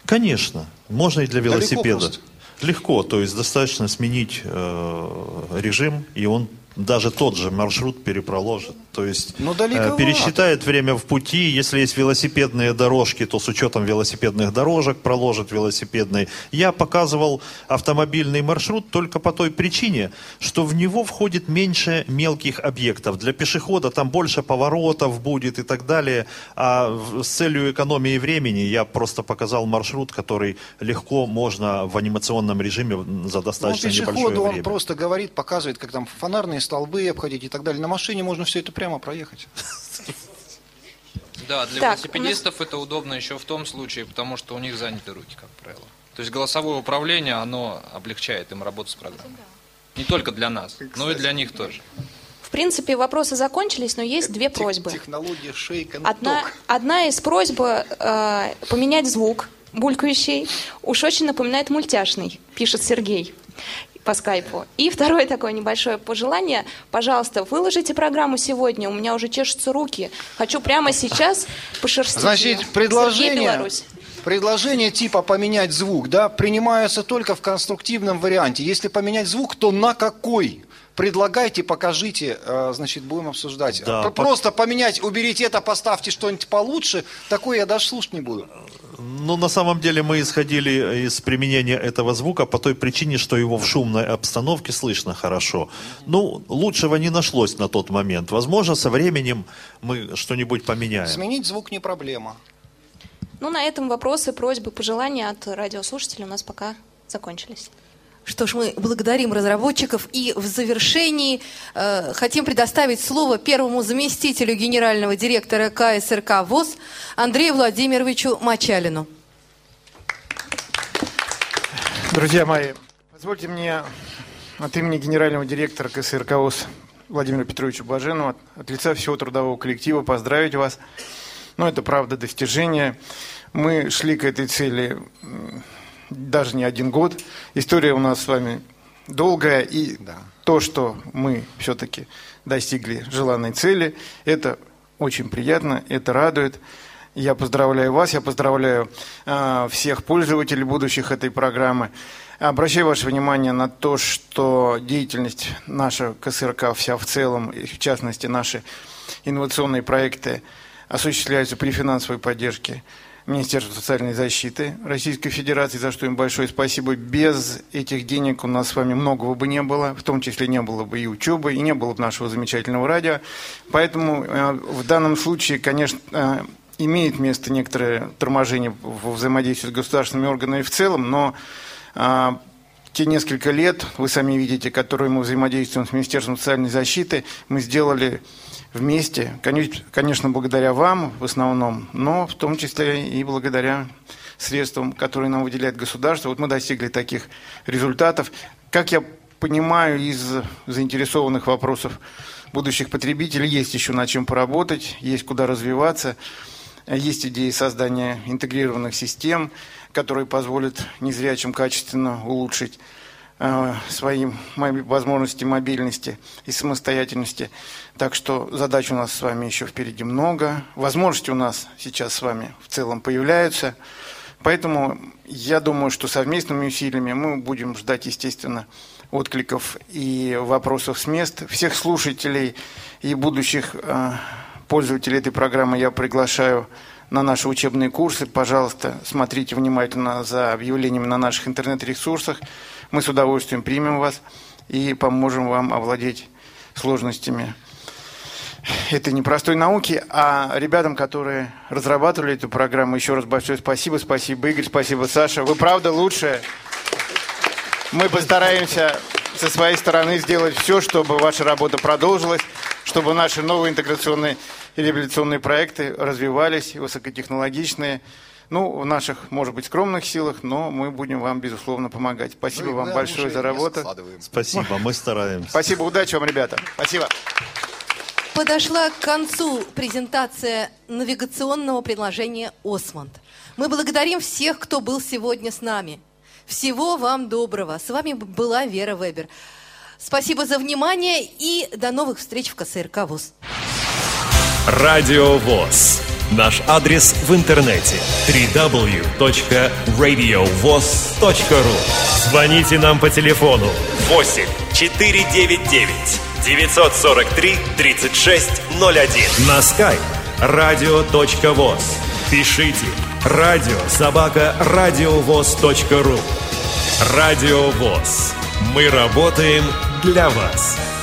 Конечно, можно и для Далеко велосипеда. просто. Легко, то есть достаточно сменить э, режим, и он даже тот же маршрут перепроложит. То есть Но э, далековато. пересчитает время в пути. Если есть велосипедные дорожки, то с учетом велосипедных дорожек проложит велосипедные. Я показывал автомобильный маршрут только по той причине, что в него входит меньше мелких объектов. Для пешехода там больше поворотов будет и так далее. А с целью экономии времени я просто показал маршрут, который легко можно в анимационном режиме за Ну, достаточно небольшое пешеходу он время. просто говорит, показывает, как там фонарные столбы обходить и так далее. На машине можно все это прямо проехать. Да, для Так, велосипедистов это удобно еще в том случае, потому что у них заняты руки, как правило. То есть голосовое управление, оно облегчает им работу с программой. Не только для нас, но и для них тоже. В принципе, вопросы закончились, но есть две просьбы. Технология шейка. Одна, одна из просьб э, поменять звук булькающий уж очень напоминает мультяшный, пишет Сергей по скайпу. И второе такое небольшое пожелание. Пожалуйста, выложите программу сегодня. У меня уже чешутся руки. Хочу прямо сейчас пошерстить Значит, ее. Предложение, предложение типа поменять звук, да, принимаются только в конструктивном варианте. Если поменять звук, то на какой? Предлагайте, покажите, э, значит, будем обсуждать. Да, П- по- Просто поменять, уберите это, поставьте что-нибудь получше, такое я даже слушать не буду. Ну, на самом деле мы исходили из применения этого звука по той причине, что его в шумной обстановке слышно хорошо. Ну, лучшего не нашлось на тот момент. Возможно, со временем мы что-нибудь поменяем. Сменить звук не проблема. Ну, на этом вопросы, просьбы, пожелания от радиослушателей у нас пока закончились. Что ж, мы благодарим разработчиков и в завершении э, хотим предоставить слово первому заместителю генерального директора КСРК ВОЗ Андрею Владимировичу Мачалину. Друзья мои, позвольте мне от имени генерального директора КСРК ВОЗ Владимира Петровича Блаженова, от лица всего трудового коллектива поздравить вас. Ну, это правда достижение. Мы шли к этой цели даже не один год. История у нас с вами долгая, и то, что мы все-таки достигли желанной цели, это очень приятно, это радует. Я поздравляю вас, я поздравляю э, всех пользователей будущих этой программы. Обращаю ваше внимание на то, что деятельность наша КСРК вся в целом, и в частности наши инновационные проекты осуществляются при финансовой поддержке Министерства социальной защиты Российской Федерации, за что им большое спасибо. Без этих денег у нас с вами многого бы не было, в том числе не было бы и учебы, и не было бы нашего замечательного радио. Поэтому э, в данном случае, конечно, э, имеет место некоторое торможение во взаимодействии с государственными органами в целом, но а, те несколько лет, вы сами видите, которые мы взаимодействуем с Министерством социальной защиты, мы сделали вместе, конечно, благодаря вам в основном, но в том числе и благодаря средствам, которые нам выделяет государство. Вот мы достигли таких результатов. Как я понимаю из заинтересованных вопросов будущих потребителей, есть еще над чем поработать, есть куда развиваться, есть идеи создания интегрированных систем, которые позволят незрячим качественно улучшить э, свои возможности мобильности и самостоятельности. Так что задач у нас с вами еще впереди много. Возможности у нас сейчас с вами в целом появляются. Поэтому я думаю, что совместными усилиями мы будем ждать, естественно, откликов и вопросов с мест. Всех слушателей и будущих э, пользователей этой программы я приглашаю на наши учебные курсы. Пожалуйста, смотрите внимательно за объявлениями на наших интернет-ресурсах. Мы с удовольствием примем вас и поможем вам овладеть сложностями этой непростой науки. А ребятам, которые разрабатывали эту программу, еще раз большое спасибо. Спасибо, Игорь, спасибо, Саша. Вы правда лучшие. Мы постараемся со своей стороны сделать все, чтобы ваша работа продолжилась, чтобы наши новые интеграционные и реабилитационные проекты развивались, высокотехнологичные. Ну, в наших, может быть, скромных силах, но мы будем вам, безусловно, помогать. Спасибо ну, вам большое за работу. Спасибо, мы стараемся. Спасибо, удачи вам, ребята. Спасибо. Подошла к концу презентация навигационного приложения «Осмонд». Мы благодарим всех, кто был сегодня с нами. Всего вам доброго. С вами была Вера Вебер. Спасибо за внимание и до новых встреч в КСРК ВОЗ. Радио ВОЗ. Наш адрес в интернете www.radiovoz.ru Звоните нам по телефону 8 499 943 3601 На skype radio.voz Пишите радио собака радиовоз.ру Радио ВОЗ. Мы работаем для вас.